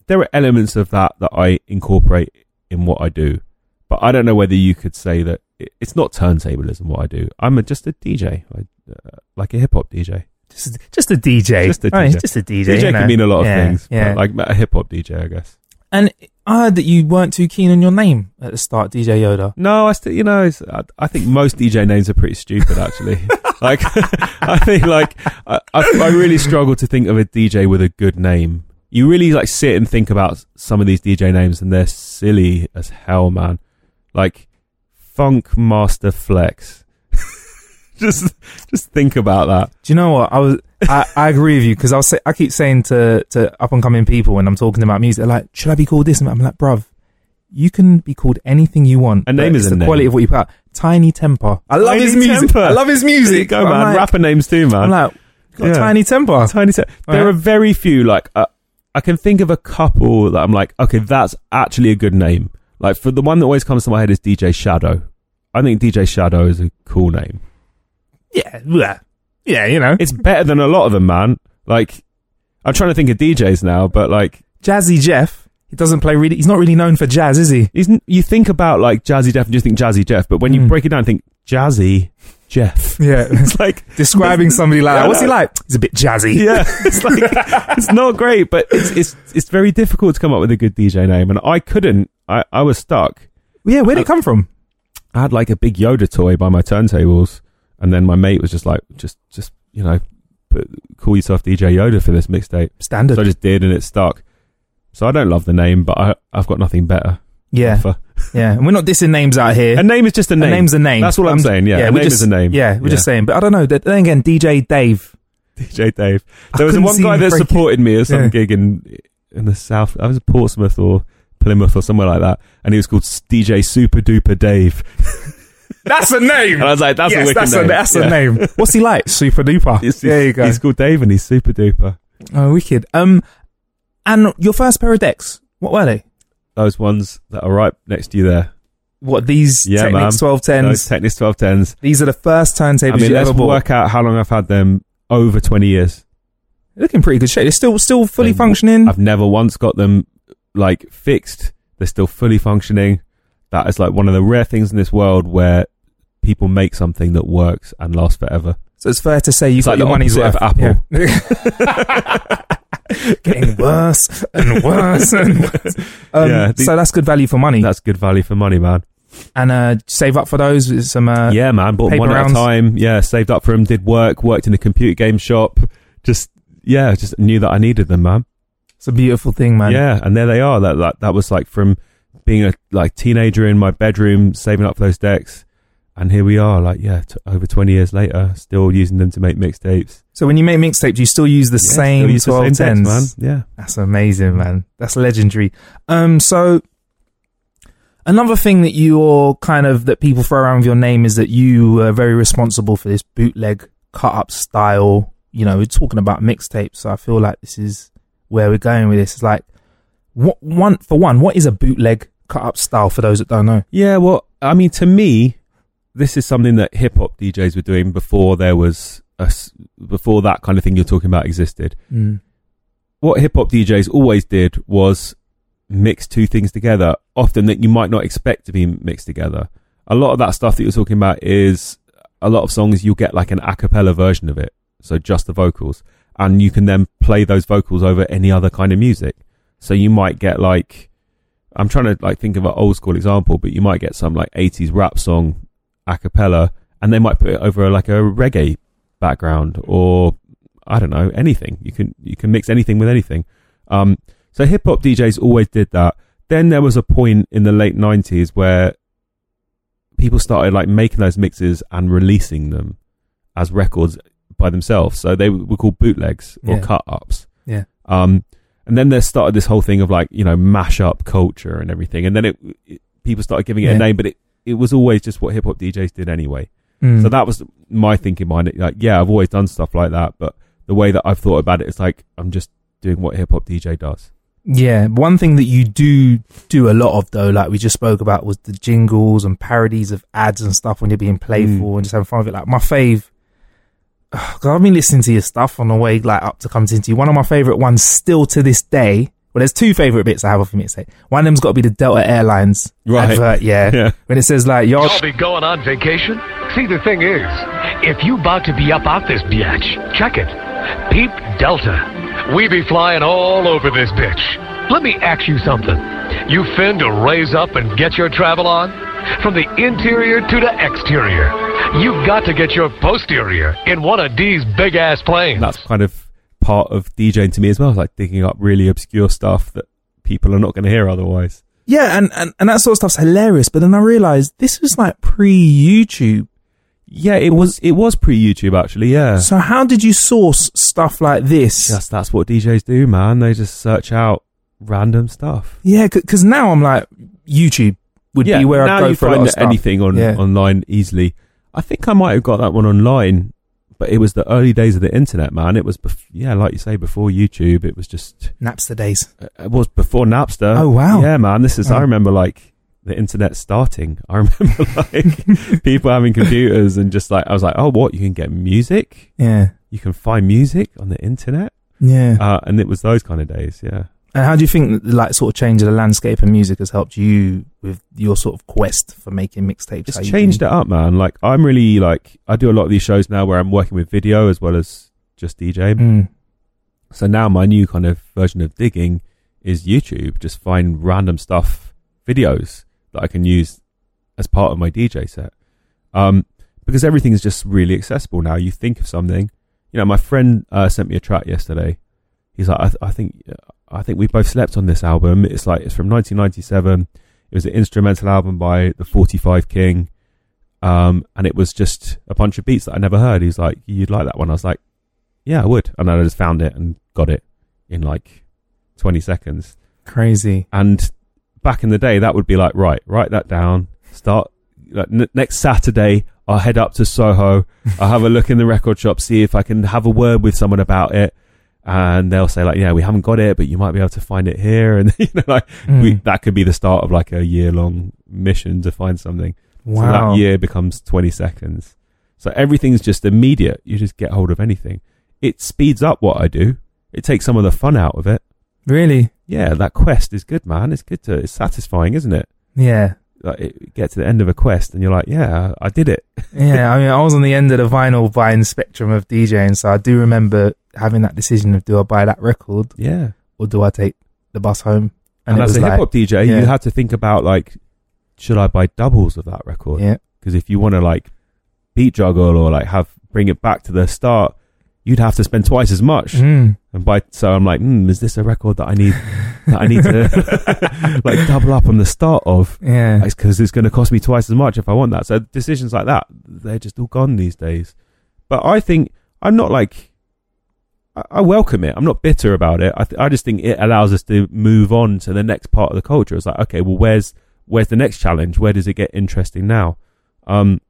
B: there are elements of that that I incorporate in what I do, but I don't know whether you could say that it's not turntablism what I do. I'm a, just a DJ, I, uh, like a hip hop DJ.
A: Just, just a DJ.
B: Just a DJ.
A: just a DJ.
B: DJ
A: know.
B: can mean a lot of
A: Yeah,
B: things,
A: Yeah.
B: like a hip hop DJ, I guess.
A: and I heard that you weren't too keen on your name at the start, DJ Yoda.
B: No, I still, you know, it's, I, I think most DJ names are pretty stupid, actually. like, I think, like, I, I really struggle to think of a DJ with a good name. You really like sit and think about some of these DJ names, and they're silly as hell, man. Like, Funkmaster Flex. just, just think about that.
A: Do you know what? I was I, I agree with you because I was say, I keep saying to to up and coming people when I'm talking about music, they're like, should I be called this? And I'm like, bruv, you can be called anything you want.
B: A name is a
A: the
B: name.
A: quality of what you put out. Tinie Tempah. I love
B: Tiny
A: his music.
B: Temper.
A: I love his
B: There
A: music.
B: you go,
A: I'm
B: man.
A: like-
B: Rapper names too, man.
A: I'm like, got
B: Yeah.
A: Tinie Tempah.
B: Tiny Te- There
A: Right.
B: are very few. Like uh, I can think of a couple that I'm like, okay, that's actually a good name. Like for the one that always comes to my head is DJ Shadow. I think DJ Shadow is a cool name.
A: Yeah, yeah, yeah. You know,
B: It's better than a lot of them, man. Like I'm trying to think of DJs now, but like
A: Jazzy Jeff. He doesn't play really. He's not really known for jazz, is he?
B: isn't you think about like Jazzy Jeff and just think Jazzy Jeff, but when you
A: Mm.
B: break it down, think Jazzy Jeff.
A: Yeah.
B: It's like
A: Describing somebody like that. What's he like? He's a bit jazzy.
B: yeah, it's like it's not great, but it's it's it's very difficult to come up with a good DJ name, and I couldn't. I I was stuck.
A: Yeah, where'd it uh, come from?
B: I had like a big Yoda toy by my turntables, and then my mate was just like, just, just you know, put, call yourself DJ Yoda for this mixtape.
A: Standard.
B: So I just did, and it stuck. So I don't love the name, but I, I've got nothing better.
A: yeah,
B: offer.
A: yeah. And we're not dissing names out here.
B: A name is just a
A: A
B: name.
A: name's a name.
B: That's what I'm um, saying, yeah. A
A: we're
B: name
A: just,
B: is a name.
A: Yeah, we're
B: Yeah.
A: just saying. But I don't know. Then again, DJ Dave.
B: DJ Dave.
A: I
B: There was one guy that supported me at some
A: Yeah.
B: gig in in the south. I was in Portsmouth or Plymouth or somewhere like that, and he was called DJ Super Duper Dave.
A: That's a name.
B: And I was like, that's
A: yes,
B: a wicked
A: that's
B: name.
A: a that's
B: Yeah.
A: a name. What's he like? Super duper.
B: He's-
A: there you go.
B: He's called Dave, and he's super duper.
A: oh, wicked. Um, and your first pair of decks. What were they?
B: Those ones that are right next to you there.
A: What these
B: Yeah,
A: Technics twelve tens?
B: Technics 1210s.
A: These are the first turntables
B: I mean,
A: you
B: let's work out how long I've had them. Over 20 years.
A: They're looking pretty good shape. They're still still fully functioning.
B: I've never once got them like fixed. They're still fully functioning. That is like one of the rare things in this world where people make something that works and lasts forever.
A: so it's fair to say you
B: It's
A: got
B: like
A: your
B: the
A: money's worth.
B: of
A: Yeah. Getting worse and worse and worse. Um,
B: Yeah, the-
A: so that's good value for money.
B: That's good value for money, man.
A: And uh, save up for those some. Uh,
B: yeah, man. Bought one at a time. Yeah, saved up for them. Did work. Worked in a computer game shop. Just yeah, just knew that I needed them, man.
A: It's a beautiful thing, man.
B: Yeah, and there they are. That that, that was like from being a like teenager in my bedroom, saving up for those decks, and here we are. Like yeah, t- over twenty years later, still using them to make mixtapes.
A: So when you make mixtapes, you still use the
B: Yeah,
A: same
B: use the
A: twelve
B: same
A: tens.
B: decks, man. Yeah,
A: That's amazing, man. That's legendary. Um, so another thing that you're kind of that people throw around with your name is that you are very responsible for this bootleg cut up style. You know, we're talking about mixtapes, so I feel like this is where we're going with this. is like what one for one, what is a bootleg cut up style for those that don't know?
B: yeah. Well, I mean, to me, this is something that hip hop DJs were doing before there was a, before that kind of thing you're talking about existed.
A: Mm.
B: what hip hop DJs always did was mix two things together, often that you might not expect to be mixed together. a lot of that stuff that you're talking about is a lot of songs you'll get like an a cappella version of it, so just the vocals, and you can then play those vocals over any other kind of music. So you might get like, I'm trying to like think of an old school example, but you might get some like 80s rap song a cappella, and they might put it over like a reggae background or I don't know anything. You can you can mix anything with anything. Um, so hip hop DJs always did that. Then there was a point in the late 90s where people started like making those mixes and releasing them as records by themselves. So they were called bootlegs or
A: Yeah.
B: cut ups.
A: Yeah.
B: Um, and then there started this whole thing of like, you know, mash up culture and everything. And then it, it people started giving it
A: Yeah.
B: a name, but it, it was always just what hip hop DJs did anyway.
A: Mm.
B: So that was my thinking behind it. Like, yeah, I've always done stuff like that, but the way that I've thought about it is like, I'm just doing what hip hop DJ does.
A: Yeah, one thing that you do do a lot of though, like we just spoke about, was the jingles and parodies of ads and stuff when you're being playful and just having fun with it. Like my fave, I've been listening to your stuff on the way like up to come to you. One of my favorite ones still to this day. Well, there's two favorite bits I have of him. Say one of them's got to be the Delta Airlines
B: Right.
A: advert. Yeah,
B: Yeah.
A: when it says like y'all.
C: Y'all be going on vacation? See, the thing is, if you about to be up out this bitch, check it. Peep Delta. We be flying all over this bitch. Let me ask you something. You fin to raise up and get your travel on? From the interior to the exterior. You've got to get your posterior in one of these big ass planes.
B: That's kind of part of DJing to me as well, like digging up really obscure stuff that people are not going to hear otherwise.
A: Yeah, and, and, and that sort of stuff's hilarious. But then I realized this was like pre YouTube.
B: Yeah, it was it was pre YouTube actually. Yeah,
A: So how did you source stuff like this?
B: just that's what DJs do, man. They just search out random stuff.
A: Yeah, because now I'm like YouTube would
B: yeah,
A: be where
B: now
A: I go
B: you
A: for a lot
B: find
A: of stuff.
B: anything on
A: Yeah.
B: online easily. I think I might have got that one online, but it was the early days of the internet, man. It was bef- yeah, like you say, before YouTube. It was just
A: Napster days.
B: it was before Napster.
A: Oh, wow.
B: Yeah, man. This is I
A: Oh.
B: remember like the internet starting. I remember like people having computers and just like I was like, oh, what? You can get music.
A: Yeah,
B: You can find music on the internet.
A: yeah.
B: Uh, and it was those kind of days. Yeah.
A: And how do you think the like sort of change of the landscape of music has helped you with your sort of quest for making mixtapes?
B: It's changed it up, man. Like I'm really like I do a lot of these shows now where I'm working with video as well as just DJ.
A: Mm.
B: So now my new kind of version of digging is YouTube. Just find random stuff, videos that I can use as part of my DJ set. Um, because everything is just really accessible now. You think of something, you know. My friend uh, sent me a track yesterday. He's like, I, th- I think, I think we both slept on this album. It's like it's from 1997. It was an instrumental album by the 45 King, um, and it was just a bunch of beats that I never heard. He's like, you'd like that one? I was like, yeah, I would. And I just found it and got it in like 20 seconds.
A: Crazy.
B: And back in the day, that would be like, right, write that down. Start like, n- next Saturday. I'll head up to Soho. I'll have a look in the record shop, see if I can have a word with someone about it. And they'll say like, yeah, we haven't got it, but you might be able to find it here. And you know, like we,
A: Mm.
B: that could be the start of like a year long mission to find something. So
A: Wow.
B: that year becomes 20 seconds. So everything's just immediate. You just get hold of anything. It speeds up what I do. It takes some of the fun out of it.
A: Really?
B: Yeah, that quest is good, man. It's good to, it's satisfying, isn't it?
A: Yeah.
B: Like, it, get to the end of a quest and you're like, yeah, I did it.
A: yeah, I mean, I was on the end of the vinyl buying spectrum of DJing, so I do remember having that decision of do I buy that record
B: Yeah.
A: or do I take the bus home?
B: And,
A: it
B: as a
A: like,
B: hip hop DJ,
A: yeah.
B: you had to think about like, should I buy doubles of that record?
A: yeah,
B: Because if you want to like beat juggle or like have, bring it back to the start, you'd have to spend twice as much.
A: Mm.
B: And by so I'm like, hmm, is this a record that I need that I need to like double up on the start of?
A: yeah,
B: Because it's going to cost me twice as much if I want that. So decisions like that, they're just all gone these days. But I think I'm not like I, I welcome it. I'm not bitter about it. I th- I just think it allows us to move on to the next part of the culture. It's like, okay, well, where's where's the next challenge? Where does it get interesting now? Um,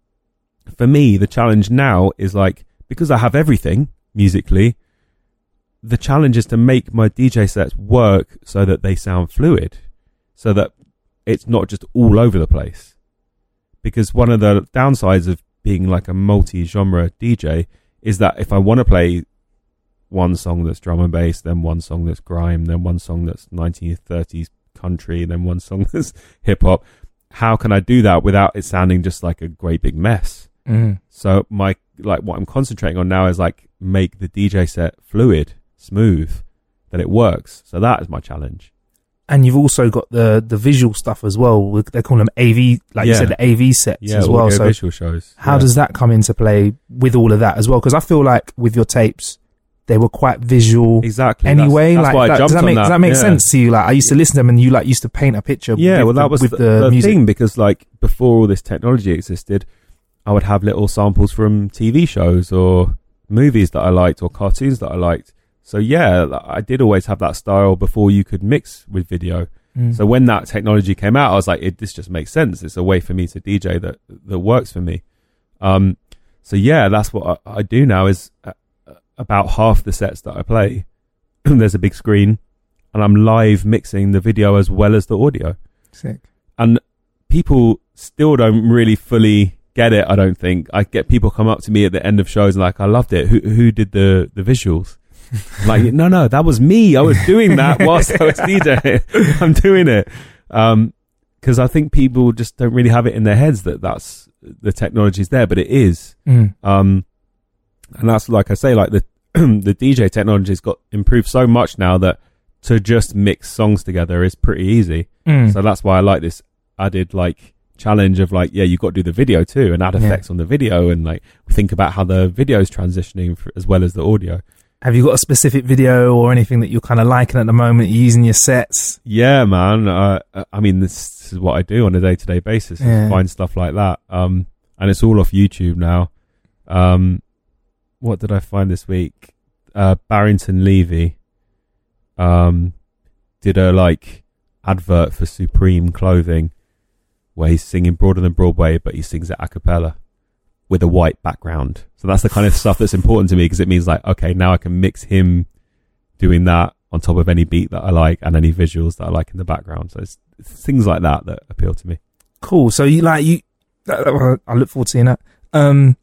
B: for me, the challenge now is like because I have everything musically. The challenge is to make my DJ sets work so that they sound fluid, so that it's not just all over the place. Because one of the downsides of being like a multi-genre DJ is that if I want to play one song that's drum and bass, then one song that's grime, then one song that's 1930s country, then one song that's hip hop, how can I do that without it sounding just like a great big mess?
A: Mm.
B: So my like what I'm concentrating on now is like make the DJ set fluid, smooth, that it works. So that is my challenge.
A: And you've also got the the visual stuff as well. They call them AV, like you said, the AV sets
B: Yeah,
A: as well. So
B: visual shows.
A: how
B: Yeah.
A: does that come into play with all of that as well? Because I feel like with your tapes, they were quite visual
B: exactly
A: anyway.
B: That's, that's
A: like,
B: why I
A: that- does that make
B: that.
A: does that make
B: Yeah.
A: sense to you? Like I used to listen to them, and you like used to paint a picture.
B: Yeah,
A: with
B: well,
A: the,
B: that was
A: with
B: the,
A: the,
B: the thing because like before all this technology existed, I would have little samples from TV shows or movies that I liked or cartoons that I liked. So yeah, I did always have that style before you could mix with video.
A: Mm.
B: So when that technology came out, I was like, it, this just makes sense. It's a way for me to DJ that that works for me. Um, so yeah, that's what I, I do now. Is uh, about half the sets that I play, there's a big screen, and I'm live mixing the video as well as the audio.
A: Sick.
B: And people still don't really fully get it. I don't think. I get people come up to me at the end of shows and like, I loved it. Who who did the the visuals? Like, no, no, that was me. I was doing that whilst I was DJing. I'm doing it. Um, because I think people just don't really have it in their heads that that's the technology's there, but it is.
A: Mm.
B: Um, and that's like I say, like the the DJ technology's got improved so much now that to just mix songs together is pretty easy.
A: Mm.
B: So that's why I like this added like challenge of like, yeah, you've got to do the video too and add
A: Yeah.
B: effects on the video and like think about how the video is transitioning for, as well as the audio.
A: Have you got a specific video or anything that you're kind of liking at the moment? You're using your sets.
B: Yeah, man. Uh, I mean, this is what I do on a day to day basis. is
A: Yeah.
B: Find stuff like that. Um, and it's all off YouTube now. Um, what did I find this week? Uh, Barrington Levy, um, did a like advert for Supreme clothing where he's singing Broader Than Broadway, but he sings it a cappella with a white background. So that's the kind of stuff that's important to me because it means like, okay, now I can mix him doing that on top of any beat that I like and any visuals that I like in the background. So it's, it's things like that that appeal to me.
A: Cool. So you like you. I look forward to seeing that. Um,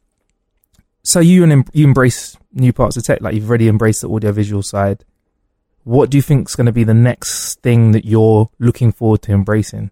A: so you and you embrace new parts of tech, like you've already embraced the audio visual side. What do you think is going to be the next thing that you're looking forward to embracing?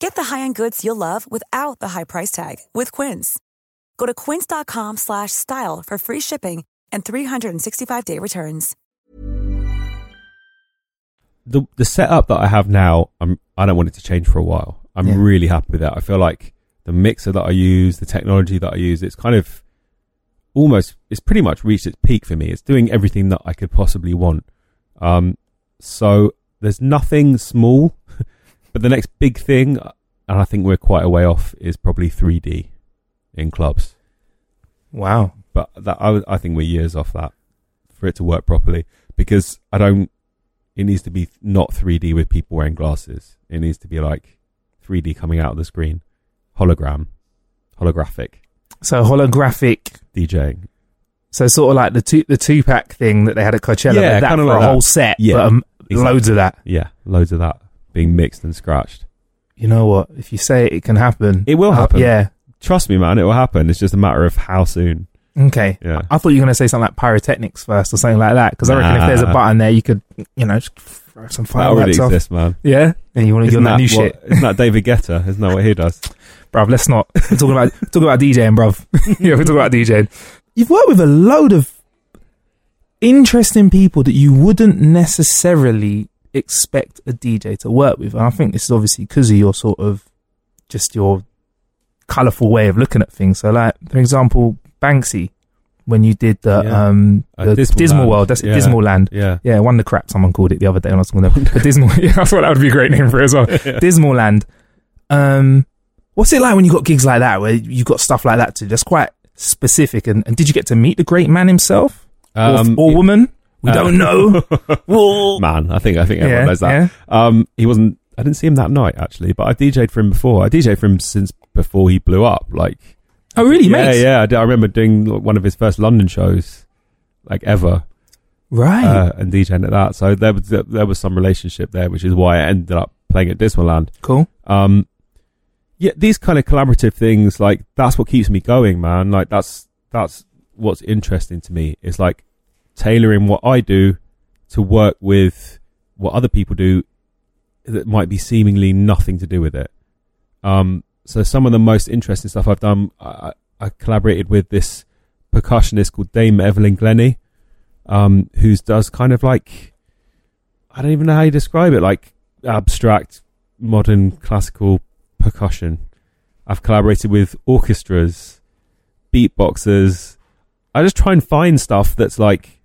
D: Get the high-end goods you'll love without the high price tag with Quince. Go to quince.com slash style for free shipping and 365-day returns.
B: The the setup that I have now, I'm I don't want it to change for a while. I'm
A: Yeah.
B: really happy with that. I feel like the mixer that I use, the technology that I use, it's kind of almost it's pretty much reached its peak for me. It's doing everything that I could possibly want. Um, so there's nothing small, but the next big thing, and I think we're quite a way off, is probably 3D in clubs.
A: Wow.
B: But that I, I think we're years off that for it to work properly because I don't. It needs to be not 3D with people wearing glasses. It needs to be like 3D coming out of the screen, hologram, holographic
A: So holographic.
B: DJing.
A: So sort of like the two the Tupac thing that they had at Coachella.
B: Yeah,
A: but that
B: kinda
A: for
B: like
A: a
B: that.
A: whole set.
B: Yeah,
A: but, um,
B: exactly.
A: loads of that.
B: Yeah, loads of that being mixed and scratched.
A: You know what? If you say it, it can happen.
B: It will
A: Uh,
B: happen.
A: yeah.
B: Trust me, man, it will happen. It's just a matter of how soon.
A: Okay.
B: Yeah.
A: I thought you were going to say something like pyrotechnics first or something like that because I reckon if there's a button there, you could, you know, just throw some fireworks off.
B: exists, man.
A: Yeah. And you want to get on that,
B: that,
A: new
B: what,
A: shit.
B: isn't that David Guetta? Isn't that what he does?
A: bruv. Let's not we're talking about talking about DJing, bruv. yeah, we're talking about DJing. You've worked with a load of interesting people that you wouldn't necessarily expect a DJ to work with, and I think this is obviously because of your sort of just your colourful way of looking at things. So, like for example, Banksy, when you did the
B: Yeah.
A: um
B: Uh,
A: the
B: Dismal
A: Dismal. World, that's it,
B: Yeah.
A: Dismaland.
B: Yeah.
A: Yeah, Wonder Crap, someone called it the other day when I was talking about the Dismal. Yeah, I thought that would be a great name for it as well. Dismaland. Um, what's it like when you got gigs like that, where you got stuff like that too? That's quite specific. And, and did you get to meet the great man himself,
B: Um,
A: or, or woman? We
B: uh,
A: don't know.
B: Man, I think I think everyone
A: Yeah,
B: knows that. Um, he wasn't. I didn't see him that night actually, but I DJ'd for him before. I DJ'd for him since before he blew up. Like,
A: oh really,
B: yeah,
A: mate?
B: yeah. I, did- I remember doing one of his first London shows, like ever,
A: Right.
B: uh, and DJing at that. So there was there was some relationship there, which is why I ended up playing at Dismaland.
A: cool.
B: Um, yeah, these kind of collaborative things, like that's what keeps me going, man. Like that's that's what's interesting to me. Is like tailoring what I do to work with what other people do that might be seemingly nothing to do with it. Um, so some of the most interesting stuff I've done, I, I collaborated with this percussionist called Dame Evelyn Glennie, um, who's does kind of like I don't even know how you describe it, like abstract modern classical percussion. I've collaborated with orchestras, beatboxers. I just try and find stuff that's like,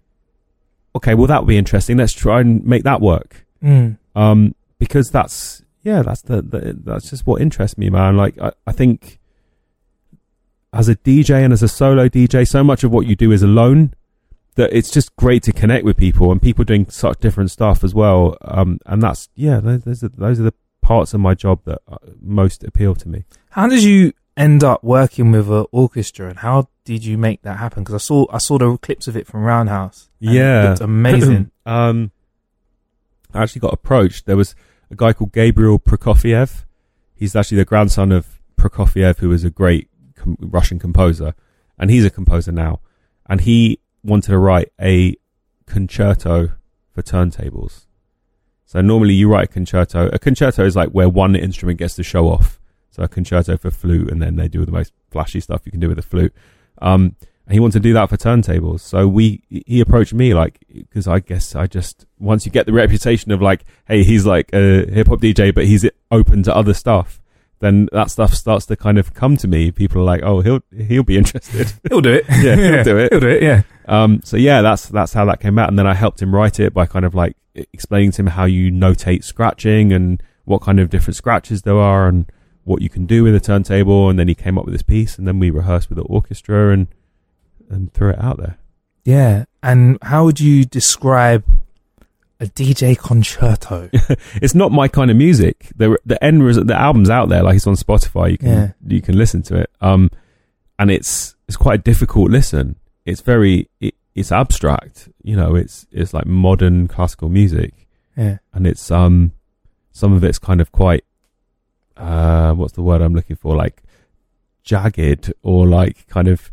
B: okay, well that would be interesting. Let's try and make that work.
A: Mm.
B: Um, because that's yeah, that's the, the that's just what interests me, man. Like I, I think as a DJ and as a solo DJ, so much of what you do is alone that it's just great to connect with people and people doing such different stuff as well. Um, and that's yeah, those, those are those are the parts of my job that uh, most appeal to me.
A: How did you end up working with an orchestra, and how did you make that happen? Because I saw I saw the clips of it from Roundhouse.
B: Yeah.
A: amazing.
B: um, I actually got approached. There was a guy called Gabriel Prokofiev. He's actually the grandson of Prokofiev, who was a great com- Russian composer, and he's a composer now. And he wanted to write a concerto for turntables. So normally you write a concerto. A concerto is like where one instrument gets to show off. So a concerto for flute, and then they do the most flashy stuff you can do with a flute. Um, and he wanted to do that for turntables. So we, he approached me like, because I guess I just once you get the reputation of like, hey, he's like a hip hop DJ, but he's open to other stuff. Then that stuff starts to kind of come to me. People are like, oh, he'll he'll be interested.
A: He'll do it.
B: Yeah, he'll do it.
A: He'll do it. Yeah.
B: Um, so yeah, that's that's how that came out, and then I helped him write it by kind of like explaining to him how you notate scratching and what kind of different scratches there are and what you can do with a turntable, and then he came up with this piece, and then we rehearsed with the orchestra and and threw it out there.
A: Yeah. And how would you describe a DJ concerto?
B: it's not my kind of music. The the end result, the album's out there, like it's on Spotify. You can
A: Yeah.
B: you can listen to it. Um, and it's it's quite a difficult listen. It's very it, it's abstract. You know, it's it's like modern classical music.
A: yeah.
B: and it's um some of it's kind of quite uh what's the word I'm looking for like jagged or like kind of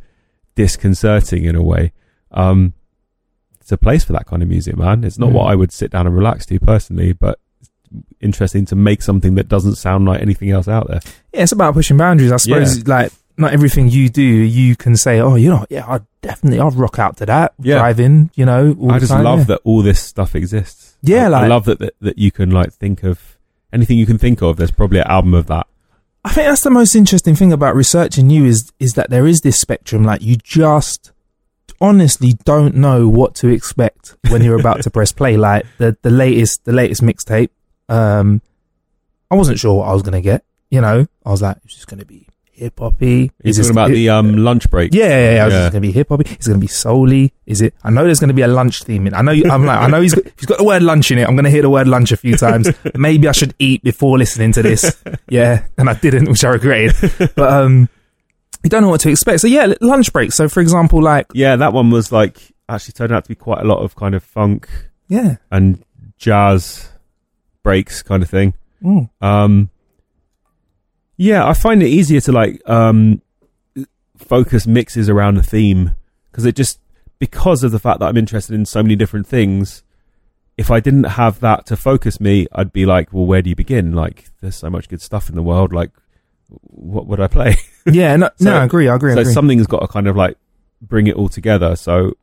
B: disconcerting in a way um it's a place for that kind of music man it's not
A: Mm.
B: what I would sit down and relax to personally but it's interesting to make something that doesn't sound like anything else out there
A: Yeah, it's about pushing boundaries. I suppose, like, not everything you do, you can say, oh, you know, yeah, I definitely, I'd rock out to that.
B: Yeah.
A: Drive in, you know. all
B: I just
A: time,
B: love
A: yeah.
B: that all this stuff exists
A: Yeah,
B: I, I love that, that that you can like think of anything you can think of there's probably an album of that
A: I think that's the most interesting thing about researching you is is that there is this spectrum. Like you just honestly don't know what to expect when you're about to press play. Like the the latest the latest mixtape. Um, I wasn't sure what I was gonna get. You know, I was like, it's just gonna be hip hoppy? Is
B: talking about the um lunch break
A: Yeah, yeah, yeah.
B: Yeah.
A: just gonna be hip hop. It's gonna be solely. Is it? I know there's gonna be a lunch theme in. I know. You, I'm like. I know he's got, he's got the word lunch in it. I'm gonna hear the word lunch a few times. Maybe I should eat before listening to this. Yeah, and I didn't, which I regretted. But um, you don't know what to expect. So yeah, lunch break. So for example, like
B: Yeah, that one was like actually turned out to be quite a lot of kind of funk
A: yeah,
B: and jazz breaks kind of thing.
A: Mm.
B: Um, yeah, I find it easier to like um, focus mixes around a theme because it just because of the fact that I'm interested in so many different things. If I didn't have that to focus me, I'd be like, well, where do you begin? Like, there's so much good stuff in the world. Like, what would I play?
A: Yeah, no, no, I agree. I agree. I
B: so
A: agree.
B: something's got to kind of like bring it all together. So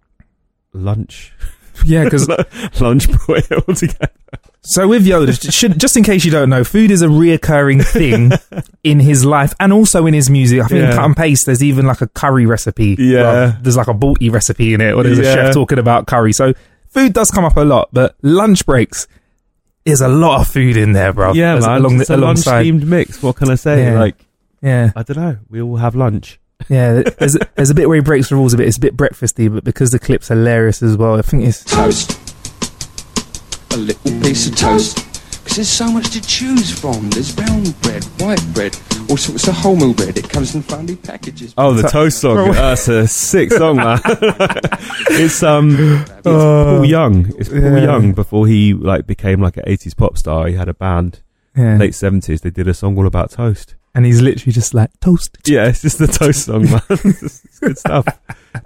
B: lunch,
A: yeah, because
B: lunch brought it all together.
A: So with Yoda, should, just in case you don't know, food is a reoccurring thing in his life and also in his music. I think in Cut and Paste, there's even like a curry recipe.
B: Yeah.
A: Well, there's like a balti recipe in it, or there's a chef talking about curry. So food does come up a lot, but lunch breaks is a lot of food in there, bro.
B: yeah,
A: As-
B: man.
A: Along
B: it's
A: the,
B: a lunch-themed mix. What can I say?
A: Yeah.
B: Like,
A: yeah,
B: I don't know. We all have lunch.
A: yeah. There's there's a bit where he breaks the rules a bit. It's a bit breakfasty, but because the clip's hilarious as well, I think it's
E: toast. A little piece of toast. Because there's so much to choose from. There's brown bread, white bread, all sorts of wholemeal bread. It comes in funny packages.
B: Oh, the toast song.
A: Bro.
B: That's a sick song, man. it's um, it's Paul Young. It's Paul
A: yeah.
B: Young before he like became like an '80s pop star. He had a band.
A: yeah.
B: Late '70s. They did a song all about toast.
A: and he's literally just like toast.
B: Yeah, it's just the toast song, man. it's good stuff.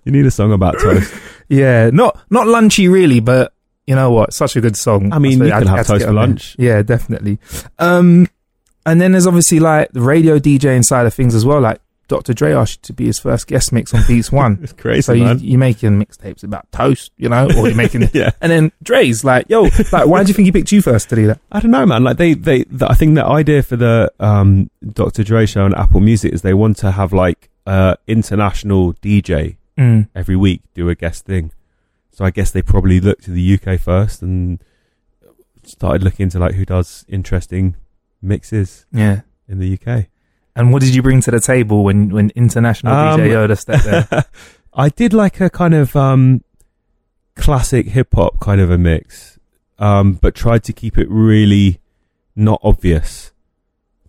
B: You need a song about toast.
A: Yeah, not not lunchy really, but you know what? Such a good song.
B: I mean,
A: suppose
B: you can
A: I
B: have
A: to
B: toast
A: get
B: for
A: there.
B: lunch.
A: Yeah, definitely. Um, and then there's obviously like the radio DJ side of things as well. Like Dr. Dre asked to be his first guest mix on Beats One.
B: It's crazy,
A: so you,
B: man.
A: you're making mixtapes about toast, you know, or you're making.
B: Yeah.
A: And then Dre's like, yo, like, why do you think he picked you first to do that?
B: I don't know, man. Like they, they, the, I think the idea for the um, Dr. Dre show on Apple Music is they want to have like uh, international DJ
A: Mm.
B: every week do a guest thing. So I guess they probably looked to the UK first and started looking into like who does interesting mixes
A: Yeah.
B: in the UK.
A: And what did you bring to the table when when international
B: Um,
A: DJ Yoda stepped there?
B: I did like a kind of um, classic hip hop kind of a mix, um, but tried to keep it really not obvious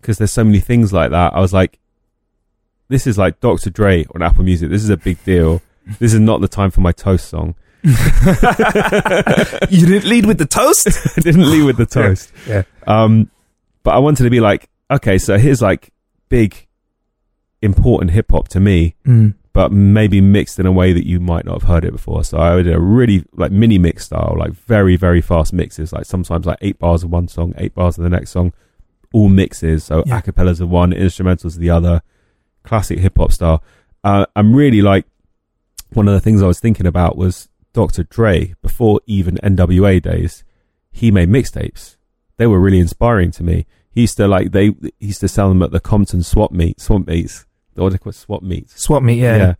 B: because there's so many things like that. I was like, this is like Dr. Dre on Apple Music. This is a big deal. This is not the time for my toast song.
A: you didn't lead with the toast.
B: I didn't lead with the toast.
A: Yeah.
B: Um, but I wanted to be like, okay, so here's like big, important hip hop to me,
A: Mm.
B: but maybe mixed in a way that you might not have heard it before. So I did a really like mini mix style, like very, very fast mixes, like sometimes like eight bars of one song, eight bars of the next song, all mixes. So
A: Yeah.
B: acapellas of one, instrumentals of the other, classic hip hop style. Uh, I'm really like, one of the things I was thinking about was Dr. Dre before even NWA days. He made mixtapes. They were really inspiring to me. He used to like they he used to sell them at the Compton swap meet swap meets. Are they called? Swap meets.
A: Swap me, yeah.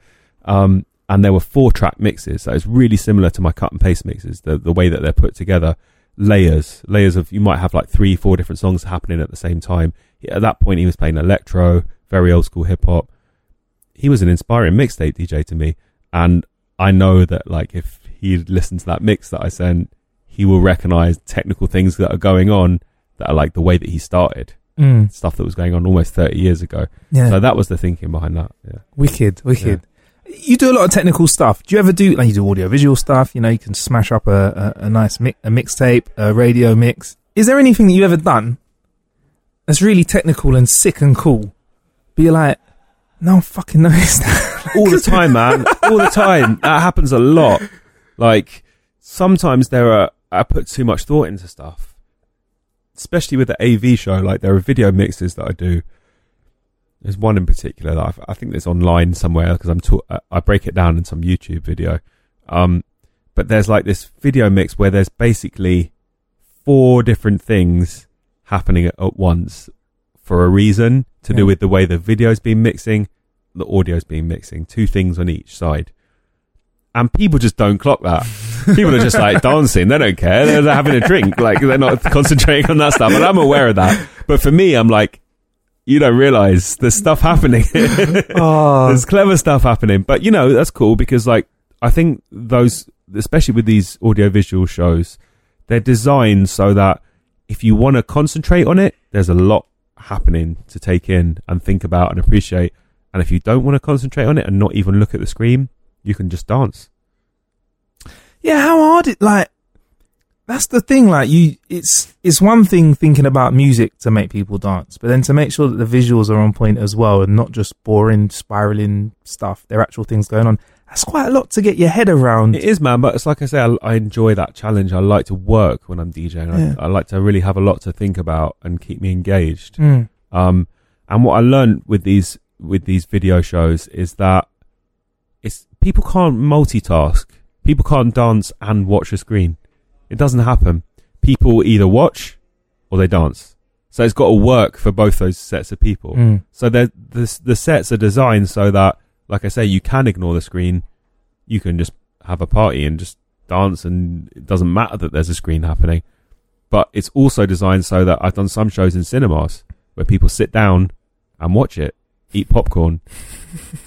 B: Um, and there were four track mixes. So it's really similar to my cut and paste mixes. The the way that they're put together, layers, layers of you might have like three, four different songs happening at the same time. At that point, he was playing electro, very old school hip hop. He was an inspiring mixtape DJ to me, and I know that like if he listened to that mix that I sent, he will recognize technical things that are going on that are like the way that he started
A: Mm.
B: stuff that was going on almost 30 years ago.
A: Yeah.
B: So that was the thinking behind that. Yeah.
A: Wicked, wicked. You do a lot of technical stuff. Do you ever do like you do audio visual stuff? You know, you can smash up a, a, a nice mi- a mixtape, a radio mix. Is there anything that you've ever done that's really technical and sick and cool? Be like, no one fucking that.
B: all the time, man. All the time. That happens a lot. Like sometimes there are I put too much thought into stuff. Especially with the AV show, like there are video mixes that I do. There's one in particular that I've, I think it's online somewhere because I'm ta- I- I break it down in some YouTube video. Um, but there's like this video mix where there's basically four different things happening at, at once for a reason to do with the way the video's been mixing, the audio's been mixing, two things on each side. And people just don't clock that. People are just like dancing. They don't care. They're, they're having a drink. Like they're not concentrating on that stuff. And I'm aware of that. But for me, I'm like, you don't realize there's stuff happening.
A: oh,
B: there's clever stuff happening. But you know, that's cool because like, I think those, especially with these audiovisual shows, they're designed so that if you want to concentrate on it, there's a lot happening to take in and think about and appreciate. And if you don't want to concentrate on it and not even look at the screen, you can just dance.
A: yeah. How hard it like? That's the thing. Like you, it's it's one thing thinking about music to make people dance, but then to make sure that the visuals are on point as well and not just boring spiraling stuff. There are actual things going on. That's quite a lot to get your head around.
B: It is, man. But it's like I say, I, I enjoy that challenge. I like to work when I'm DJing.
A: Yeah.
B: I, I like to really have a lot to think about and keep me engaged.
A: Mm.
B: Um, and what I learned with these with these video shows is that people can't multitask. People can't dance and watch a screen. It doesn't happen. People either watch or they dance. So it's got to work for both those sets of people.
A: Mm.
B: So the the the sets are designed so that, like I say, you can ignore the screen. You can just have a party and just dance, and it doesn't matter that there's a screen happening. But it's also designed so that I've done some shows in cinemas where people sit down and watch it, eat popcorn,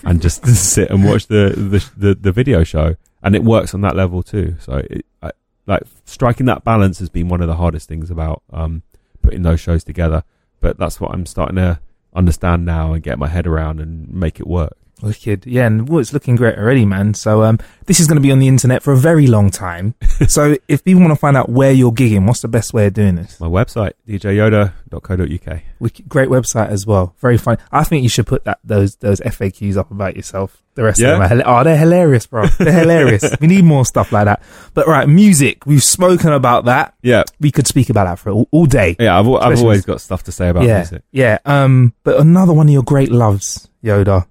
B: and just sit and watch the, the the the video show, and it works on that level too. So, it, I, like striking that balance has been one of the hardest things about um, putting those shows together. But that's what I'm starting to understand now and get my head around and make it work.
A: Wicked. Yeah, and well, it's looking great already, man. So um, this is going to be on the internet for a very long time. so if people want to find out where you're gigging, what's the best way of doing this?
B: My website, djyoda.co.uk.
A: Wicked, great website as well. Very fun. I think you should put that those those FAQs up about yourself. The rest
B: Yeah?
A: of them are oh, they're hilarious, bro. They're hilarious. we need more stuff like that. But right, music. We've spoken about that.
B: Yeah,
A: We could speak about that for all, all day.
B: yeah. I've, I've always got stuff to say about
A: yeah,
B: music.
A: yeah. Um, but another one of your great loves, Yoda.